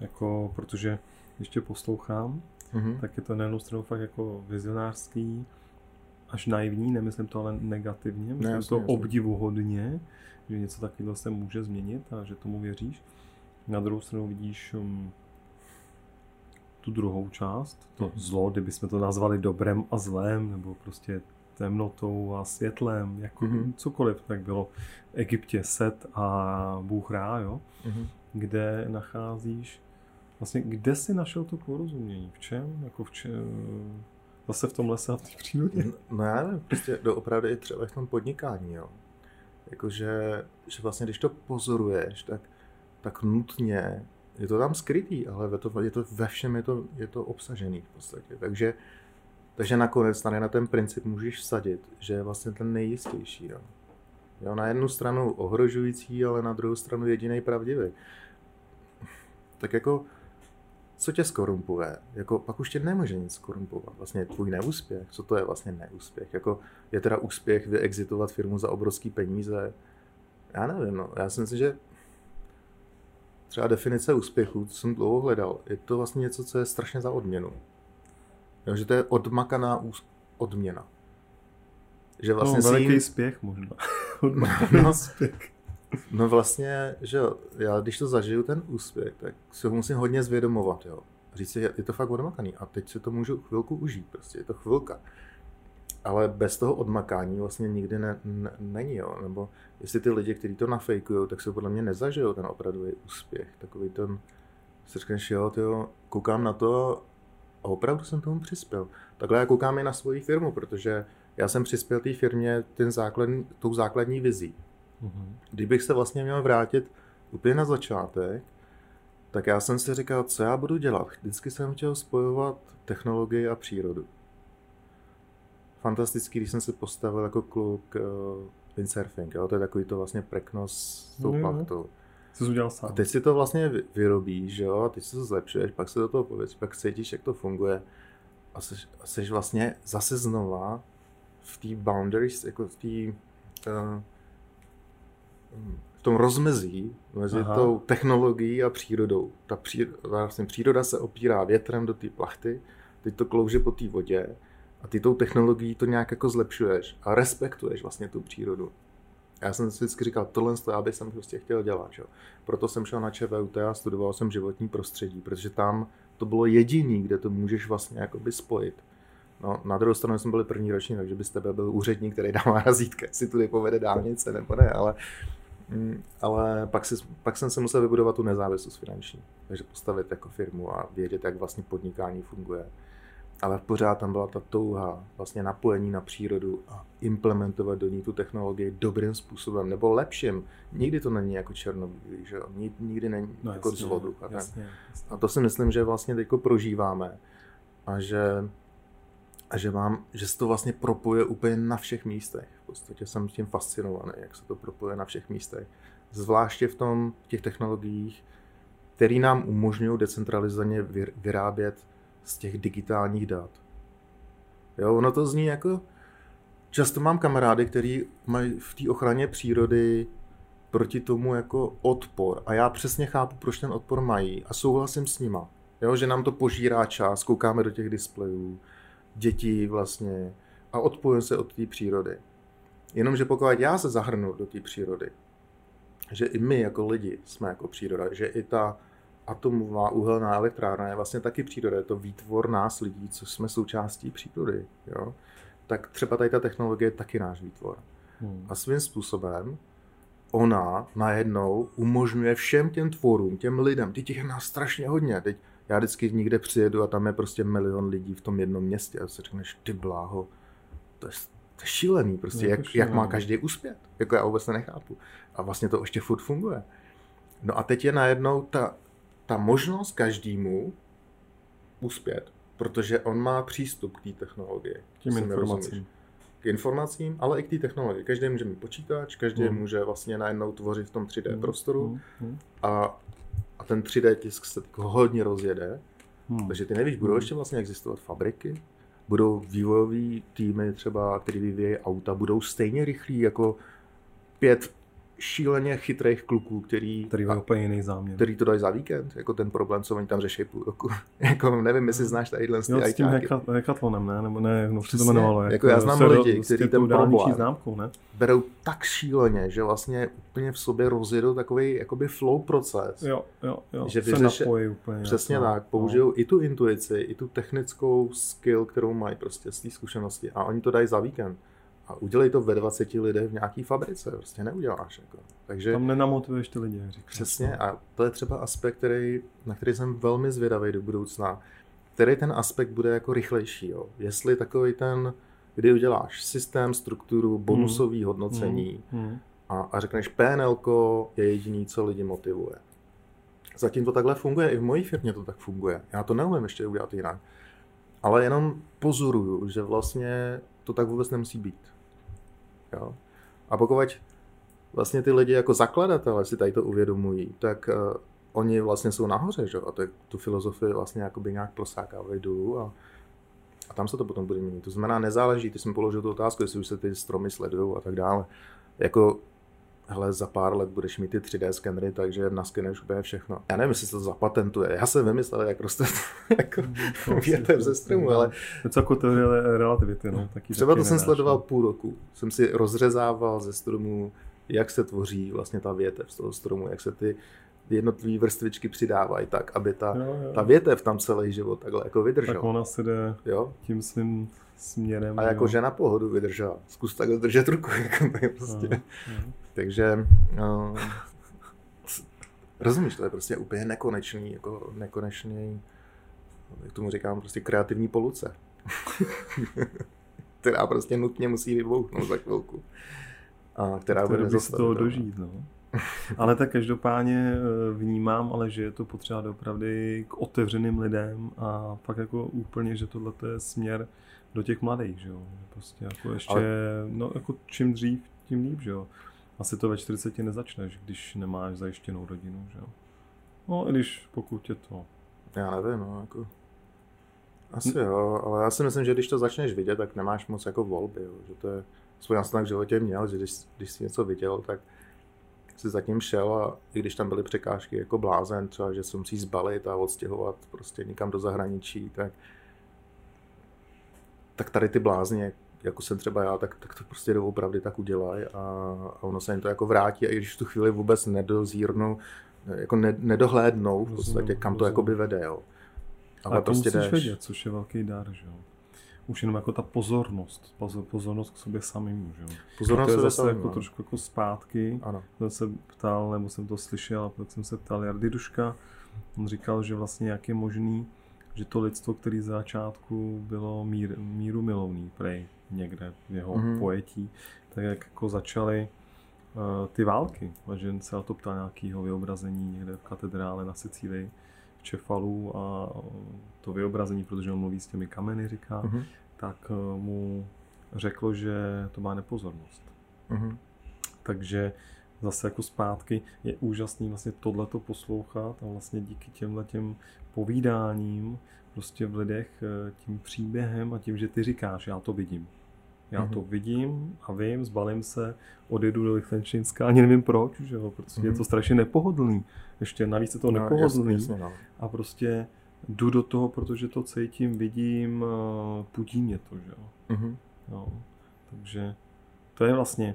Jako, protože ještě poslouchám, mm-hmm. tak je to na jednu stranu fakt jako vizionářský, až naivní, nemyslím to ale negativně, myslím ne, jasně, to jasně. obdivuhodně, že něco takového se může změnit a že tomu věříš. Na druhou stranu vidíš um, tu druhou část, to mm. zlo, kdybychom to nazvali dobrem a zlem, nebo prostě temnotou a světlem, jako mm-hmm. cokoliv, tak bylo v Egyptě Set a Bůh Rá, jo? Mm-hmm. kde nacházíš, vlastně kde jsi našel to porozumění, v čem, jako v čem, zase v tom lese a v té (laughs) přírodě? No já nevím, prostě opravdu i třeba v tom podnikání, jo. Jakože, že vlastně když to pozoruješ, tak, tak nutně je to tam skrytý, ale je to, je to ve všem je to, je to obsažený v podstatě. Takže, takže nakonec tady na ten princip můžeš vsadit, že je vlastně ten nejistější. Jo. Jo, na jednu stranu ohrožující, ale na druhou stranu jediný pravdivý. Tak jako co tě skorumpuje? Jako, pak už tě nemůže nic skorumpovat. Vlastně tvůj neúspěch, co to je vlastně neúspěch? Jako, je teda úspěch vyexitovat firmu za obrovský peníze? Já nevím, no. Já si myslím, že třeba definice úspěchu, co jsem dlouho hledal, je to vlastně něco, co je strašně za odměnu. Jo, že to je odmakaná odměna. Že vlastně no, veliký jim... spěch možná. (laughs) odmakaný no, spěch. No vlastně, že jo, já když to zažiju ten úspěch, tak se ho musím hodně zvědomovat, jo. Říct si, je to fakt odmakaný a teď si to můžu chvilku užít, prostě je to chvilka. Ale bez toho odmakání vlastně nikdy ne, ne, není, jo. Nebo jestli ty lidi, kteří to nafejkují, tak se podle mě nezažijou ten opravdový úspěch. Takový ten, si řekneš, jo, tyjo, koukám na to a opravdu jsem tomu přispěl. Takhle já koukám i na svoji firmu, protože já jsem přispěl té firmě ten základní, tou základní vizí. Mm-hmm. Kdybych se vlastně měl vrátit úplně na začátek, tak já jsem si říkal, co já budu dělat. Vždycky jsem chtěl spojovat technologii a přírodu. Fantastický, když jsem se postavil jako kluk uh, windsurfing, jo? to je takový to vlastně preknos s tou mm, plachtou. Co jsi udělal sám. A teď si to vlastně vyrobíš, jo, a teď si to zlepšuješ, pak se do toho pověc, pak cítíš, jak to funguje a jsi, a jsi vlastně zase znova v té boundaries, jako v té uh, v tom rozmezí mezi Aha. tou technologií a přírodou. Ta příroda, vlastně příroda se opírá větrem do té plachty, teď to klouže po té vodě a ty tou technologií to nějak jako zlepšuješ a respektuješ vlastně tu přírodu. Já jsem si vždycky říkal, tohle já bych jsem prostě chtěl dělat. Že? Proto jsem šel na ČVUT a studoval jsem životní prostředí, protože tam to bylo jediný, kde to můžeš vlastně jakoby spojit. No, na druhou stranu jsem byl první ročník, takže by z tebe byl úředník, který dává razítka, jestli tudy povede dálnice nebo ne, ale Mm, ale pak, si, pak jsem se musel vybudovat tu nezávislost finanční. Takže postavit jako firmu a vědět, jak vlastně podnikání funguje. Ale pořád tam byla ta touha vlastně napojení na přírodu a implementovat do ní tu technologii dobrým způsobem nebo lepším. Nikdy to není jako černobílý, že jo? Nikdy není no, jako jasně, zloduch. A, jasně, jasně. a to si myslím, že vlastně teď prožíváme a že a že, mám, že se to vlastně propoje úplně na všech místech. V podstatě jsem tím fascinovaný, jak se to propoje na všech místech. Zvláště v tom v těch technologiích, které nám umožňují decentralizovaně vyrábět z těch digitálních dat. Jo, ono to zní jako... Často mám kamarády, kteří mají v té ochraně přírody proti tomu jako odpor. A já přesně chápu, proč ten odpor mají a souhlasím s nima. Jo, že nám to požírá čas, koukáme do těch displejů, dětí vlastně a odpojím se od té přírody. Jenomže pokud já se zahrnu do té přírody, že i my jako lidi jsme jako příroda, že i ta atomová uhelná elektrárna je vlastně taky příroda, je to výtvor nás lidí, co jsme součástí přírody, jo? tak třeba tady ta technologie je taky náš výtvor. Hmm. A svým způsobem ona najednou umožňuje všem těm tvorům, těm lidem, teď těch je nás strašně hodně, teď já vždycky někde přijedu a tam je prostě milion lidí v tom jednom městě a si řekneš, ty bláho, to je, to je šílený, prostě, jak, šílený. jak má každý uspět, jako já vůbec nechápu. A vlastně to ještě furt funguje. No a teď je najednou ta, ta možnost každému uspět, protože on má přístup k té technologii. K těm informacím. k informacím, ale i k té technologii. Každý může mít počítač, každý Hmm. může vlastně najednou tvořit v tom 3D Hmm. prostoru hmm, a, a ten 3D tisk se jako hodně rozjede. hmm. Takže ty nevíš, budou Hmm. ještě vlastně existovat fabriky, budou vývojové týmy třeba, který vyvíjejí auta, budou stejně rychlí jako pět šíleně chytrých kluků, který, Který má úplně jiný záměr. který to dají za víkend, jako ten problém, co oni tam řeší půl roku. (laughs) jako nevím, jestli znáš tadyhle Jo, ty s tím hekatlonem, ne? Nebo ne, no, se to jmenovalo. Jako já znám se ro- lidi, kteří ten problém- známkou, ne? berou tak šíleně, že vlastně úplně v sobě rozjedou takový jakoby flow proces. Jo, jo, jo. Že se vyřeše- napojí úplně. Přesně no. tak, použijou i tu intuici, i tu technickou skill, kterou mají prostě z té zkušenosti a oni to dají za víkend. A udělej to ve 20 lidech v nějaký fabrice, prostě neuděláš. Jako. Takže Tam nenamotivuješ ty lidi, říkáš. přesně a to je třeba aspekt, který, na který jsem velmi zvědavý do budoucna, který ten aspekt bude jako rychlejší. Jo. Jestli takový ten, kdy uděláš systém, strukturu, bonusový hodnocení, Hmm. a, a řekneš PNL je jediný, co lidi motivuje. Zatím to takhle funguje, i v mojí firmě to tak funguje. Já to neumím ještě udělat jinak. Ale jenom pozoruju, že vlastně to tak vůbec nemusí být. Jo? A pokud vlastně ty lidi jako zakladatelé si tady to uvědomují, tak uh, oni vlastně jsou nahoře, že? a to, tu filozofii vlastně jakoby nějak prosákávají dolů a, a tam se to potom bude měnit. To znamená, nezáleží, ty jsem položil tu otázku, jestli už se ty stromy sledují a tak dále. Jako hele, za pár let budeš mít ty 3D skenery, takže naskenuješ úplně všechno. Já nevím, jestli se to zapatentuje. Já jsem vymyslel, jak roste (laughs) jako větev ze stromu, ale To je jako teorie relativity, no. Taky třeba taky to jsem nedáš, sledoval no. půl roku. Jsem si rozřezával ze stromu, jak se tvoří vlastně ta větev z toho stromu, jak se ty jednotlivé vrstvičky přidávají tak, aby ta, Jo, jo. ta větev tam celý život takhle jako Tak vydržela. ona se jde Jo? tím svým směrem. A jako jo. žena pohodu vydržela. Zkus takhle držet ruku. (laughs) Jako prostě. No, no. Takže no, rozumíš, to je prostě úplně nekonečný, jako nekonečný, jak tomu říkám, prostě kreativní poluce. (laughs) která prostě nutně musí vybouchnout za chvilku. A která bude Chtěl bych se toho dožít, no. Ale tak každopádně eh, vnímám, ale že je to potřeba doopravdy k otevřeným lidem a pak jako úplně, že tohle je směr do těch mladých, že jo. Prostě jako ještě, Ale- no jako čím dřív, tím líp, že jo. Asi to ve 40 nezačneš, když nemáš zajištěnou rodinu, že jo. No, i když pokud je to. Já nevím, no, jako... Asi jo, ale já si myslím, že když to začneš vidět, tak nemáš moc jako volby, jo, že to je, aspoň já jsem tak v životě měl, že když, když jsi něco viděl, tak si zatím šel a i když tam byly překážky jako blázen, třeba, že se musí zbalit a odstěhovat prostě někam do zahraničí, tak, tak tady ty blázně, jako jsem třeba já, tak, tak to prostě doopravdy tak udělají a, a ono se jim to jako vrátí a i když v tu chvíli vůbec nedozírnou, jako ne, nedohlédnou v podstatě, kam to jakoby vede, jo. Ale to musíš jdeš. vědět, což je velký dar, že jo. Už jenom jako ta pozornost, pozor, pozornost k sobě samému, že jo. Pozornost to je se zase jako no. trošku jako zpátky. Ano. jsem se ptal, nebo jsem to slyšel, a pak jsem se ptal Jardy Duška. On říkal, že vlastně jak je možný, že to lidstvo, který z začátku bylo mír, míru milovný, prej někde v jeho Mhm. mm-hmm. pojetí, tak jak jako začaly uh, ty války. A že se na to ptal nějakého vyobrazení někde v katedrále na Sicílii, v Čefalu a to vyobrazení, protože on mluví s těmi kameny, říká, Mhm. tak eh, mu řeklo, že to má nepozornost. Mhm. Takže zase jako zpátky je úžasný vlastně tohleto poslouchat a vlastně díky těmhle těm povídáním prostě v lidech eh, tím příběhem a tím, že ty říkáš, já to vidím. Já to Mhm. vidím a vím, zbalím se, odjedu do Lichtensteinska, ani nevím proč, že jo, protože je Mhm. to strašně nepohodlný. Ještě navíc je to No, nepohodlný jasně, jasně, no. a prostě jdu do toho, protože to cítím, vidím, eh, pudí mě to, že jo. Mhm. Jo. Takže to je vlastně,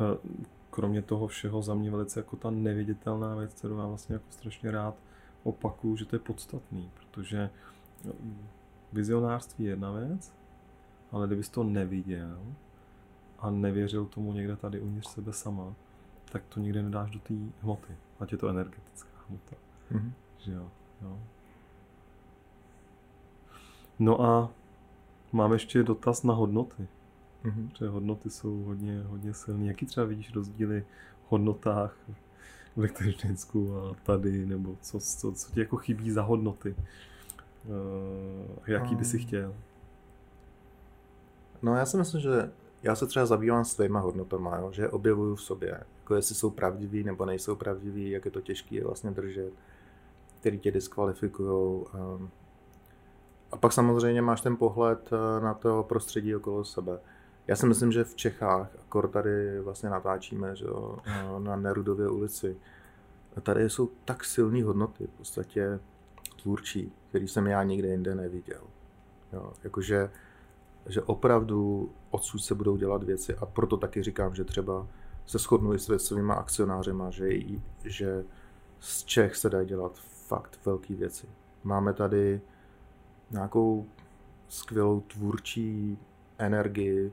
eh, kromě toho všeho za mě velice jako ta neviditelná věc, kterou já vlastně jako strašně rád opakuju, že to je podstatný, protože eh, vizionářství je jedna věc, ale kdybys to neviděl a nevěřil tomu někde tady uvnitř sebe sama, tak to nikdy nedáš do té hmoty, ať je to energetická hmota. Mhm. Že jo, jo. No a mám ještě dotaz na hodnoty. Mhm. Protože hodnoty jsou hodně, hodně silné. Jaký třeba vidíš rozdíly v hodnotách v Lichtensteinsku a tady, nebo co, co, co ti jako chybí za hodnoty? Uh, jaký by si Um, chtěl? No já si myslím, že já se třeba zabývám svýma hodnotama, jo, že je objevuju v sobě, jako jestli jsou pravdiví nebo nejsou pravdiví, jak je to těžké je vlastně držet, který tě diskvalifikují. Um, a pak samozřejmě máš ten pohled eh, na to prostředí okolo sebe. Já si myslím, že v Čechách, akor tady vlastně natáčíme, že jo, (laughs) na Nerudově ulici, tady jsou tak silné hodnoty, v podstatě tvůrčí, který jsem já nikde jinde neviděl. Jo, jakože že opravdu odsud se budou dělat věci a proto taky říkám, že třeba se shodnu i s svýma akcionářema, že, že z Čech se dají dělat fakt velké věci. Máme tady nějakou skvělou tvůrčí energii,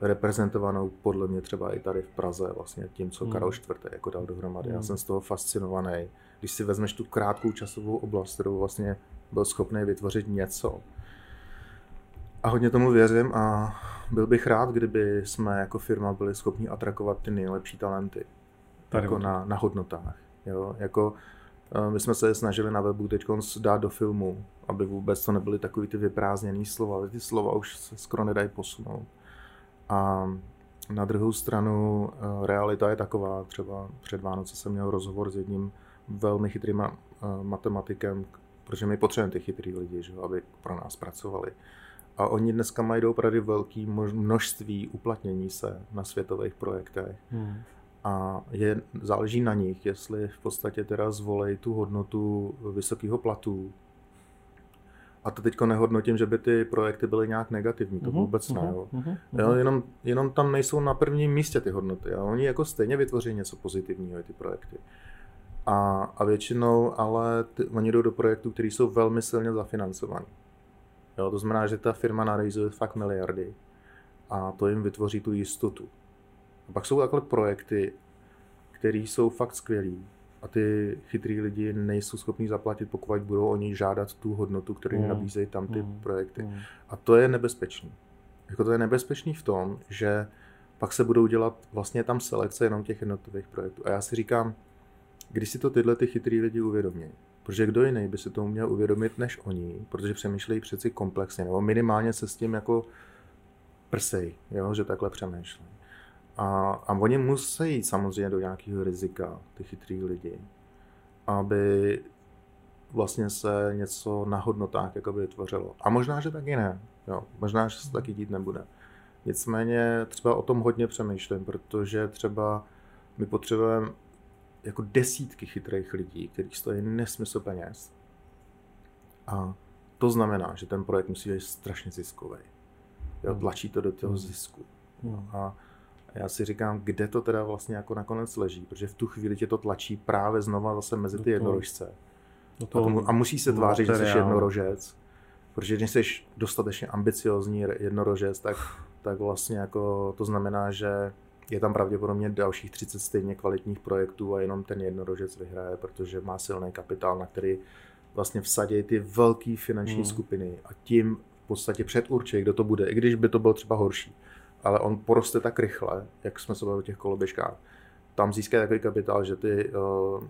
reprezentovanou podle mě třeba i tady v Praze, vlastně tím, co hmm. Karel IV. jako dal dohromady. Hmm. Já jsem z toho fascinovaný. Když si vezmeš tu krátkou časovou oblast, kterou vlastně byl schopný vytvořit něco, a hodně tomu věřím a byl bych rád, kdyby jsme jako firma byli schopni atrakovat ty nejlepší talenty. Tady jako na, na hodnotách. Jo? Jako, eh, my jsme se snažili na webu teď dát do filmu, aby vůbec to nebyly takový ty vyprázdněný slova, ale ty slova už se skoro nedají posunout. A na druhou stranu eh, realita je taková, třeba před Vánoce jsem měl rozhovor s jedním velmi chytrým eh, matematikem, protože my potřebujeme ty chytrý lidi, že, aby pro nás pracovali. A oni dneska mají opravdu velké množství uplatnění se na světových projektech. Hmm. A je, záleží na nich, jestli v podstatě teda zvolej tu hodnotu vysokého platu. A to teďko nehodnotím, že by ty projekty byly nějak negativní, to uh-huh, vůbec ne. Uh-huh, uh-huh. Jo, jenom, jenom tam nejsou na prvním místě ty hodnoty. A oni jako stejně vytvoří něco pozitivního, ty projekty. A, a většinou ale ty, oni jdou do projektů, které jsou velmi silně zafinancované. Jo, to znamená, že ta firma narejzuje fakt miliardy a to jim vytvoří tu jistotu. A pak jsou takhle projekty, které jsou fakt skvělý a ty chytrý lidi nejsou schopni zaplatit, pokud budou oni žádat tu hodnotu, kterou jim mm. nabízejí tam ty mm. projekty. Mm. A to je nebezpečný. Jako to je nebezpečný v tom, že pak se budou dělat vlastně tam selekce jenom těch jednotlivých projektů. A já si říkám, když si to tyhle ty chytrý lidi uvědomí, Protože kdo jiný by se to měl uvědomit než oni, protože přemýšlejí přeci komplexně, nebo minimálně se s tím jako prsej, jo, že takhle přemýšlejí. A, a oni musí jít samozřejmě do nějakého rizika, ty chytrý lidi, aby vlastně se něco na hodnotách jakoby vytvořilo. A možná, že taky ne. Jo, možná, že se taky dít nebude. Nicméně třeba o tom hodně přemýšlím, protože třeba my potřebujeme jako desítky chytrých lidí, kteří stojí nesmysl peněz. A to znamená, že ten projekt musí být strašně ziskový. Jo, hmm. tlačí to do toho hmm. zisku. Hmm. A já si říkám, kde to teda vlastně jako nakonec leží, protože v tu chvíli tě to tlačí právě znova zase mezi ty jednorožce. A, musí se tvářit, že jsi jednorožec, protože když jsi dostatečně ambiciozní jednorožec, tak, tak vlastně jako to znamená, že je tam pravděpodobně dalších 30 stejně kvalitních projektů a jenom ten jednorožec vyhraje, protože má silný kapitál, na který vlastně vsadí ty velké finanční hmm. skupiny a tím v podstatě předurčí, kdo to bude, i když by to bylo třeba horší. Ale on poroste tak rychle, jak jsme se bavili o těch koloběžkách. Tam získá takový kapitál, že ty uh,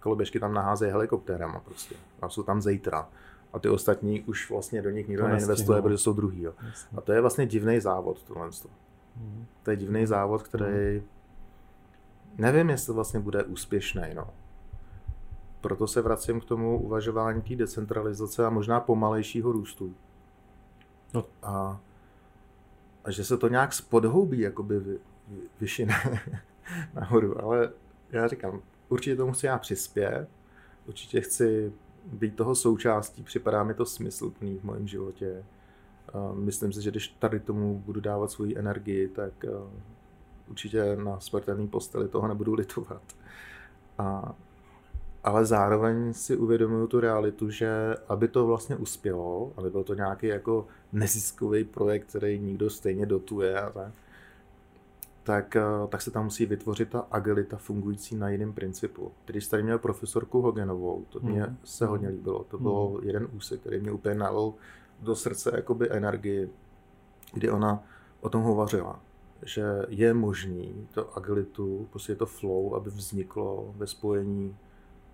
koloběžky tam naházejí helikoptérama prostě. A jsou tam zítra. A ty ostatní už vlastně do nich nikdo neinvestuje, protože jsou druhý. Jo. A to je vlastně divný závod tohle. To je divný závod, který nevím, jestli vlastně bude úspěšný. No. Proto se vracím k tomu uvažování té decentralizace a možná pomalejšího růstu. No. A, a že se to nějak spodhoubí, jakoby vy, vy, vyšine (laughs) nahoru. Ale já říkám, určitě tomu chci já přispět, určitě chci být toho součástí, připadá mi to smysluplný v mém životě. Myslím si, že když tady tomu budu dávat svoji energii, tak eh, určitě na smrtelný posteli toho nebudu litovat. A, ale zároveň si uvědomuju tu realitu, že aby to vlastně uspělo, aby byl to nějaký jako neziskový projekt, který nikdo stejně dotuje a tak, tak, eh, tak se tam musí vytvořit ta agilita fungující na jiném principu. Když tady měl profesorku Hogenovou, to mě hmm. se hodně líbilo. To byl hmm. jeden úsek, který mě úplně nalil do srdce jakoby energii, kdy ona o tom hovořila, že je možný to agilitu, prostě to flow, aby vzniklo ve spojení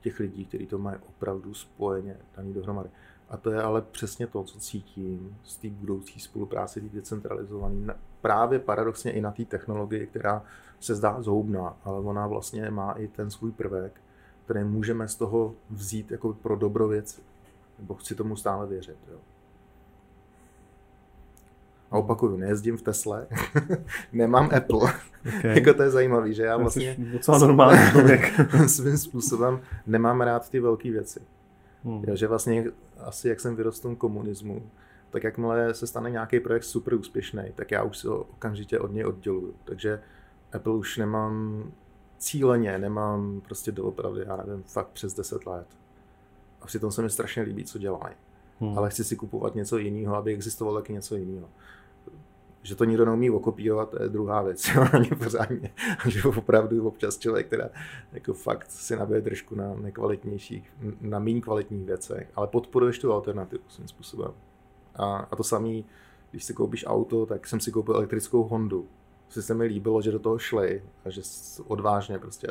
těch lidí, kteří to mají opravdu spojeně daný dohromady. A to je ale přesně to, co cítím z té budoucí spolupráce, té decentralizované, právě paradoxně i na té technologii, která se zdá zhoubná, ale ona vlastně má i ten svůj prvek, který můžeme z toho vzít jako pro dobro věci. Nebo chci tomu stále věřit. Jo. A opakuju, nejezdím v Tesle, (laughs) nemám Apple. Okay. (laughs) jako to je zajímavé, že já vlastně... Docela normální (laughs) člověk. svým způsobem nemám rád ty velké věci. Hmm. Jo, že vlastně asi jak jsem vyrostl v komunismu, tak jakmile se stane nějaký projekt super úspěšný, tak já už se ho okamžitě od něj odděluju. Takže Apple už nemám cíleně, nemám prostě doopravdy, já nevím, fakt přes 10 let. A přitom se mi strašně líbí, co dělají. Hmm. Ale chci si kupovat něco jiného, aby existovalo taky něco jiného. Že to nikdo neumí okopírovat, to je druhá věc, (laughs) ani pořádně. Že opravdu občas člověk, která jako fakt si nabije držku na nekvalitnějších, na méně kvalitních věcech, ale podporuješ tu alternativu svým způsobem. A, a to samý, když si koupíš auto, tak jsem si koupil elektrickou Hondu. Si se mi líbilo, že do toho šli a že odvážně prostě,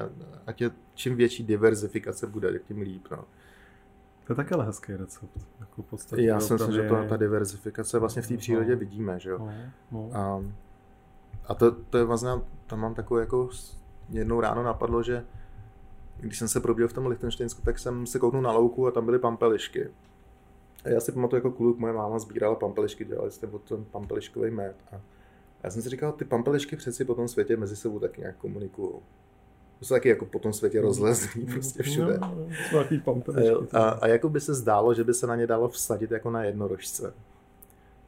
ať je čím větší diverzifikace bude, tím líp. No. To je také ale hezký recept. Jako podstatě Já si myslím, že to, ta diverzifikace vlastně v té přírodě no, vidíme, že jo. No, no. A, a to, to je vlastně, tam mám takovou jako, jednou ráno napadlo, že když jsem se proběhl v tom Lichtensteinsku, tak jsem se kouknul na louku a tam byly pampelišky. A já si pamatuju jako kluk, moje máma sbírala pampelišky, dělali jste od ten pampeliškový med. A já jsem si říkal, ty pampelišky přeci po tom světě mezi sebou taky nějak komunikují. To jsou taky jako po tom světě rozlezlý prostě všude. No, a, a jako by se zdálo, že by se na ně dalo vsadit jako na jednorožce.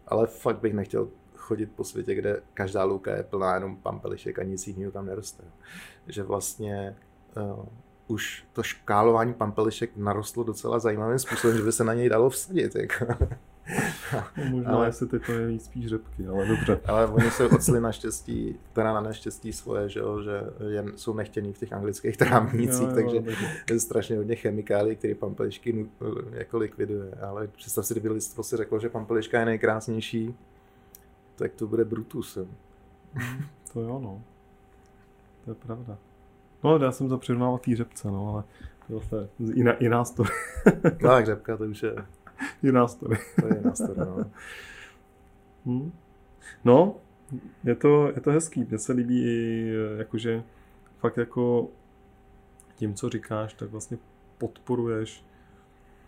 Ale fakt bych nechtěl chodit po světě, kde každá louka je plná jenom pampelišek a nic jiného tam neroste. Že vlastně uh, už to škálování pampelišek narostlo docela zajímavým způsobem, že by se na něj dalo vsadit. Jako. No, možná, ale, jestli ty to je spíš řepky, ale dobře. Ale oni se ocli naštěstí, teda na neštěstí svoje, že, jo, že jen jsou nechtěný v těch anglických trávnících, takže jo, je strašně hodně chemikálií, které pampelišky jako likviduje. Ale představ si, kdyby lidstvo si řeklo, že pampeliška je nejkrásnější, tak to bude Brutus. (laughs) to jo, no. To je pravda. No, já jsem to přirovnával té řepce, no, ale to je jiná, jiná story. no, tak řepka to už je... (laughs) Jiná story. to je jiná story, no. (laughs) Hmm. No, je to, je to hezký. Mně se líbí i, jakože fakt jako tím, co říkáš, tak vlastně podporuješ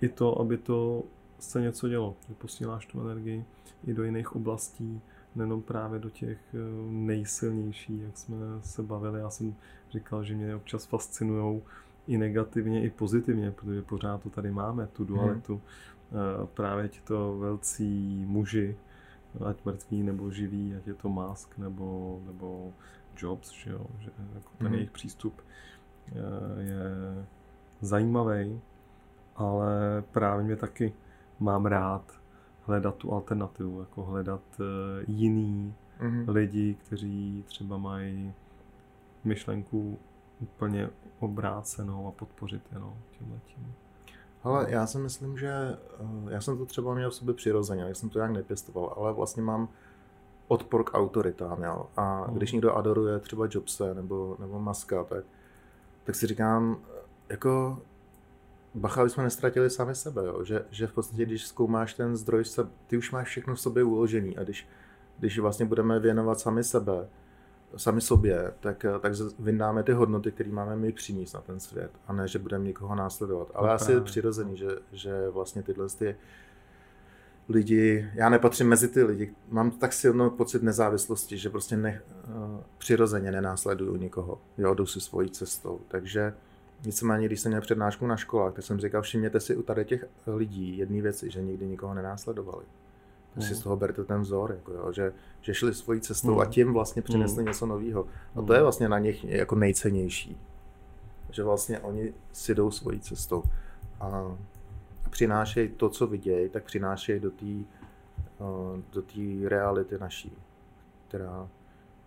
i to, aby to se něco dělo. Že posíláš tu energii i do jiných oblastí, nejenom právě do těch eh, nejsilnějších, jak jsme se bavili. Já jsem říkal, že mě občas fascinují i negativně, i pozitivně, protože pořád to tady máme, tu dualitu. Hmm. Právě ti to velcí muži, ať mrtví nebo živí, ať je to Musk nebo, nebo Jobs, že, jo? že jako ten hmm. jejich přístup eh, je zajímavý, ale právě mě taky mám rád hledat tu alternativu, jako hledat uh, jiný mm-hmm. lidi, kteří třeba mají myšlenku úplně obrácenou a podpořit jenom tímhle tím. Ale já si myslím, že uh, já jsem to třeba měl v sobě přirozeně, já jsem to nějak nepěstoval, ale vlastně mám odpor k autoritám, jo. A mm. když někdo adoruje třeba Jobse nebo, nebo Maska, tak, tak si říkám, jako bacha, aby jsme nestratili sami sebe, jo? Že, že v podstatě, když zkoumáš ten zdroj, ty už máš všechno v sobě uložený a když, když vlastně budeme věnovat sami sebe, sami sobě, tak, tak vyndáme ty hodnoty, které máme my přinést na ten svět a ne, že budeme někoho následovat. Ale no, asi je přirozený, že, že vlastně tyhle ty lidi, já nepatřím mezi ty lidi, mám tak silný pocit nezávislosti, že prostě ne, uh, přirozeně nenásleduju nikoho, jo, jdu si svojí cestou, takže Nicméně, když jsem měl přednášku na školách, tak jsem říkal, všimněte si u tady těch lidí jedné věci, že nikdy nikoho nenásledovali. Tak si mm. z toho berte ten vzor, jako jo, že, že šli svojí cestou mm. a tím vlastně přinesli mm. něco nového. A to je vlastně na nich jako nejcennější. Že vlastně oni si jdou svojí cestou. A přinášejí to, co vidějí, tak přinášejí do té do té reality naší, která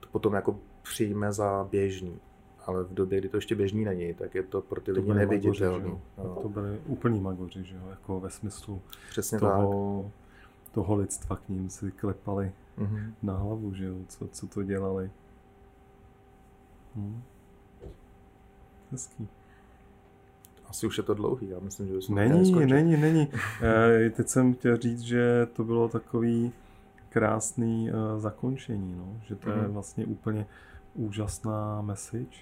to potom jako přijme za běžný ale v době, kdy to ještě běžný není, tak je to pro ty to lidi neviditelné. No. To byly úplní magoři, že jo? jako ve smyslu Přesně toho, tak. Toho lidstva k ním si klepali mm-hmm. na hlavu, že jo? Co, co to dělali. Hm. Hezký. Asi už je to dlouhý, já myslím, že bychom Není, není, není. (laughs) E, teď jsem chtěl říct, že to bylo takový krásný uh, zakončení, no? že to mm-hmm. je mhm. vlastně úplně úžasná message.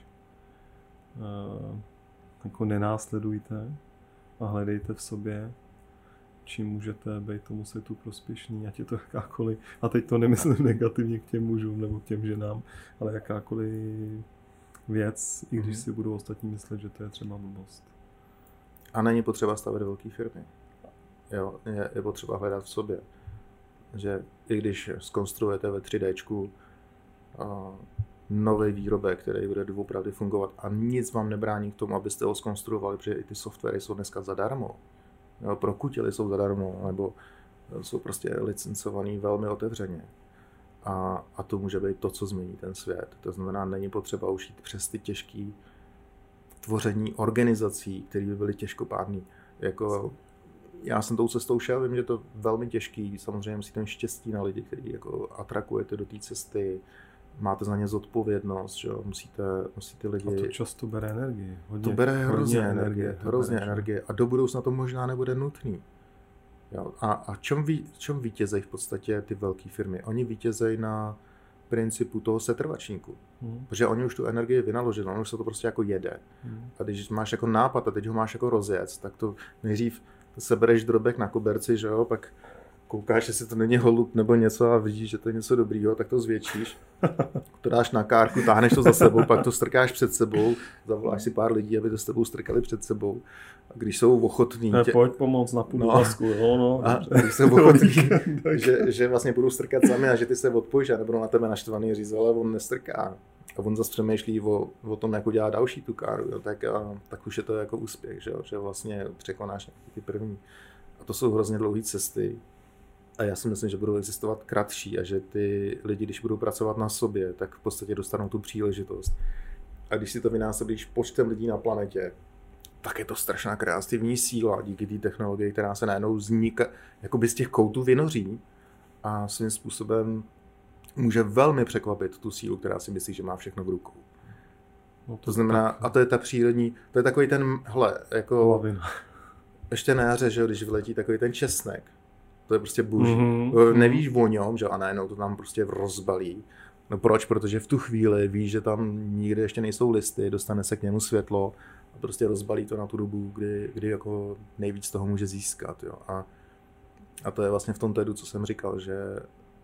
Uh, jako nenásledujte a hledejte v sobě, čím můžete být tomu světu prospěšný, ať je to jakákoliv, a teď to nemyslím negativně k těm mužům nebo k těm ženám, ale jakákoliv věc, i když mm-hmm. si budou ostatní myslet, že to je třeba blbost. A není potřeba stavět velké firmy. Jo, je, je potřeba hledat v sobě. Že i když skonstruujete ve 3D nový výrobek, který bude doopravdy fungovat a nic vám nebrání k tomu, abyste ho skonstruovali, protože i ty softwary jsou dneska zadarmo. Pro kutily jsou zadarmo, nebo jsou prostě licencovaný velmi otevřeně. A, a to může být to, co změní ten svět. To znamená, není potřeba už jít přes ty těžké tvoření organizací, které by byly těžkopádné. Jako, já jsem tou cestou šel, vím, že to velmi těžký, samozřejmě musíte mít štěstí na lidi, který jako atrakujete do té cesty, máte za ně zodpovědnost, že jo? Musíte, musíte lidi... A to často bere energii. Hodně, to bere hrozně energie, energie hrozně bere, energie. A do budoucna to možná nebude nutný. Jo? A, a čem, ví, čem vítězejí v podstatě ty velké firmy? Oni vítězejí na principu toho setrvačníku. Hmm. Protože oni už tu energii vynaložili, ono už se to prostě jako jede. Hmm. A když máš jako nápad a teď ho máš jako rozjet, tak to nejdřív sebereš drobek na koberci, že jo, pak koukáš, jestli to není holub nebo něco a vidíš, že to je něco dobrýho, tak to zvětšíš. (laughs) To dáš na kárku, táhneš to za sebou, pak to strkáš před sebou, zavoláš si pár lidí, aby to s tebou strkali před sebou. A když jsou ochotní... Tě... Pojď pomoct na půl no, jo, no. A když jsou ochotní, (laughs) že, že, vlastně budou strkat sami a že ty se odpojíš a nebudou na tebe naštvaný říct, ale on nestrká. A on zase přemýšlí o, o tom, jak udělá další tu káru, jo, tak, a, tak už je to jako úspěch, že, jo, že vlastně překonáš ty první. A to jsou hrozně dlouhé cesty, a já si myslím, že budou existovat kratší a že ty lidi, když budou pracovat na sobě, tak v podstatě dostanou tu příležitost. A když si to vynásobíš počtem lidí na planetě, tak je to strašná kreativní síla díky té technologii, která se najednou vzniká, by z těch koutů vynoří a svým způsobem může velmi překvapit tu sílu, která si myslí, že má všechno v rukou. No to, to znamená, tak. a to je ta přírodní, to je takový ten, hele, jako, Lavina. ještě na jaře, že když vletí takový ten česnek, to je prostě buž. Mm-hmm. Nevíš o něm, že a najednou to tam prostě rozbalí. No proč? Protože v tu chvíli víš, že tam nikde ještě nejsou listy, dostane se k němu světlo a prostě rozbalí to na tu dobu, kdy, kdy jako nejvíc toho může získat. Jo. A, a to je vlastně v tom tedu, co jsem říkal, že,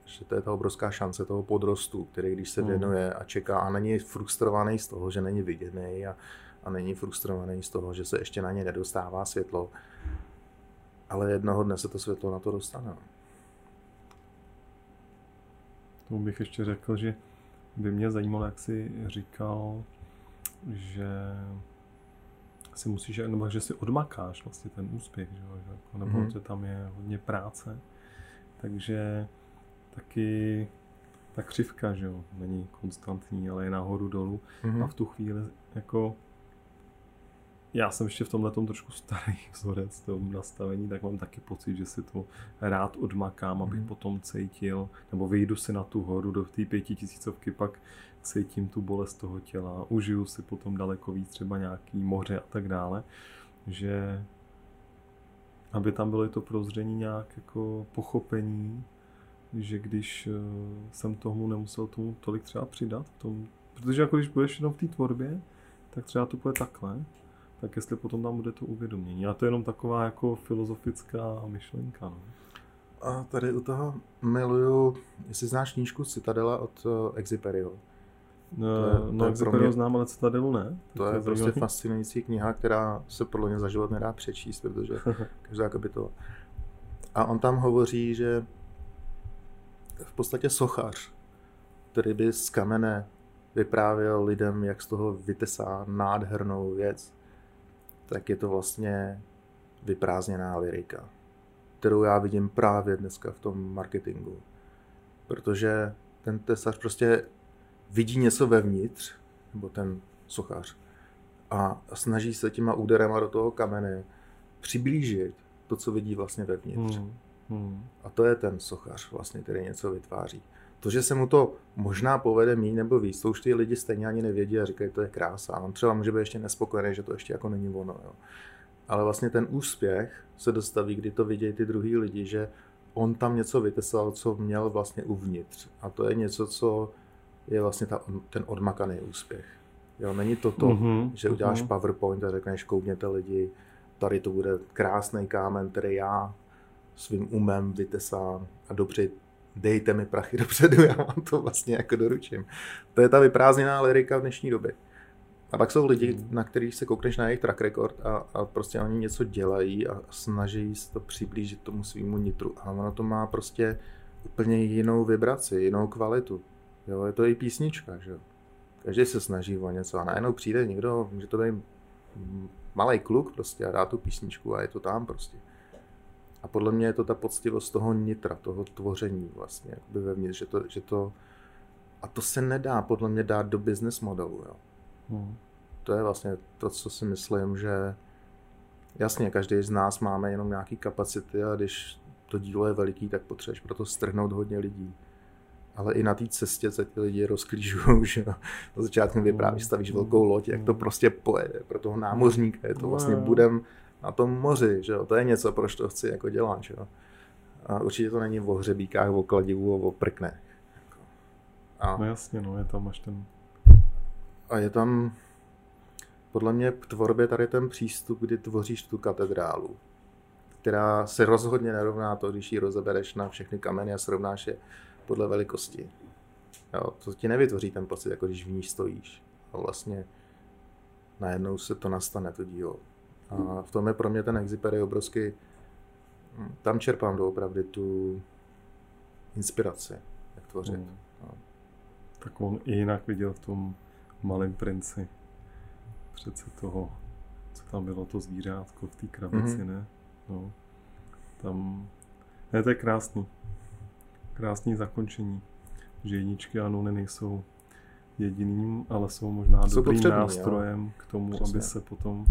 že to je ta obrovská šance toho podrostu, který když se mhm. věnuje a čeká a není frustrovaný z toho, že není viděný a, a není frustrovaný z toho, že se ještě na ně nedostává světlo, ale jednoho dne se to světlo na to dostane. Tomu bych ještě řekl, že by mě zajímalo, jak jsi říkal, že si musíš, nebo že si odmakáš vlastně ten úspěch, že, jako, nebo mm-hmm. že tam je hodně práce, takže taky ta křivka, že jo, není konstantní, ale je nahoru dolů mm-hmm. a v tu chvíli jako já jsem ještě v tomhle trošku starý (laughs) vzorec, tom nastavení, tak mám taky pocit, že si to rád odmakám, abych mm. potom cítil, nebo vyjdu si na tu horu do té pětitisícovky, pak cítím tu bolest toho těla, užiju si potom daleko víc třeba nějaký moře a tak dále, že aby tam bylo to prozření nějak jako pochopení, že když eh, jsem tomu nemusel tomu tolik třeba přidat, v tom, protože jako když budeš jenom v té tvorbě, tak třeba to bude takhle, tak jestli potom tam bude to uvědomění. A to je jenom taková jako filozofická myšlenka. No. A tady u toho miluju, jestli znáš knížku Citadela od uh, Exiperiho. No, no Exiperiho mě, znám, ale Citadelu ne. To, to je, je prostě zajímavý. (laughs) fascinující kniha, která se podle mě za život nedá přečíst, protože (laughs) každá kapitola. A on tam hovoří, že v podstatě sochař, který by z kamene vyprávěl lidem, jak z toho vytesá nádhernou věc, tak je to vlastně vyprázdněná lirika, kterou já vidím právě dneska v tom marketingu. Protože ten tesař prostě vidí něco vevnitř, nebo ten sochař, a snaží se těma úderema do toho kamene přiblížit to, co vidí vlastně vevnitř. Hmm. Hmm. A to je ten sochař, vlastně, který něco vytváří. To, že se mu to možná povede mít nebo víc, to už ty lidi stejně ani nevědí a říkají, to je krása. On třeba může být ještě nespokojený, že to ještě jako není ono. Jo. Ale vlastně ten úspěch se dostaví, kdy to vidějí ty druhý lidi, že on tam něco vytesoval, co měl vlastně uvnitř. A to je něco, co je vlastně ta, ten odmakaný úspěch. Jo, není to to, mm-hmm, že uděláš mm-hmm. PowerPoint a řekneš, koukněte lidi, tady to bude krásný kámen, který já svým umem vytesám a dobře, dejte mi prachy dopředu, (laughs) já vám to vlastně jako doručím. To je ta vyprázdněná lirika v dnešní době. A pak jsou lidi, mm. na kterých se koukneš na jejich track record a, a prostě oni něco dělají a snaží se to přiblížit tomu svýmu nitru. A ono to má prostě úplně jinou vibraci, jinou kvalitu. Jo, je to i písnička, že jo. Každý se snaží o něco a najednou přijde někdo, může to být malý kluk prostě a dá tu písničku a je to tam prostě. A podle mě je to ta poctivost toho nitra, toho tvoření vlastně, jakoby vevnitř, že to, že to, a to se nedá podle mě dát do business modelu, jo. Hmm. To je vlastně to, co si myslím, že jasně, každý z nás máme jenom nějaký kapacity a když to dílo je veliký, tak potřebuješ proto strhnout hodně lidí. Ale i na té cestě se ty lidi rozklížují, (laughs) že na začátku vyprávíš, stavíš hmm. velkou loď, jak to prostě pojede pro toho námořníka, je to vlastně budem na tom moři, že jo? to je něco, proč to chci jako dělat. Že jo? A určitě to není o hřebíkách, o kladivu a o prknech. A, no jasně, no, je tam až ten... A je tam, podle mě k tvorbě tady ten přístup, kdy tvoříš tu katedrálu, která se rozhodně nerovná to, když ji rozebereš na všechny kameny a srovnáš je podle velikosti. Jo, to ti nevytvoří ten pocit, jako když v ní stojíš. A vlastně najednou se to nastane, to dílo. A v tom je pro mě ten Exipery obrovský, tam čerpám doopravdy tu inspiraci, jak tvořit. Hmm. No. Tak on i jinak viděl v tom malém princi přece toho, co tam bylo to zvířátko v té krabici, mm-hmm. ne? No. Tam, ne, to je krásný. Krásný zakončení. Že jedničky a nuny nejsou jediným, ale jsou možná jsou dobrým nástrojem jo. k tomu, Přesně. aby se potom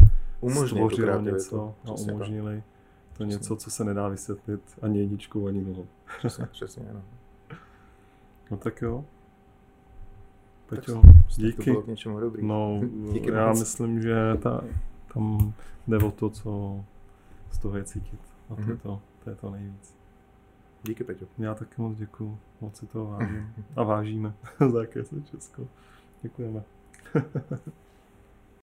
stvořilo něco a umožnili to přesně. něco, co se nedá vysvětlit ani jedničkou, ani nohou. Přesně, přesně, no. (laughs) no tak jo. Peťo, díky. To bylo k něčemu dobrý. No, (laughs) díky já moc. myslím, že ta, tam jde o to, co z toho je cítit. A to, mm-hmm. je, to, to je to nejvíc. Díky, Peťo. Já taky moc děkuju. Moc si to vážím. (laughs) A vážíme. Za Česko. Děkujeme.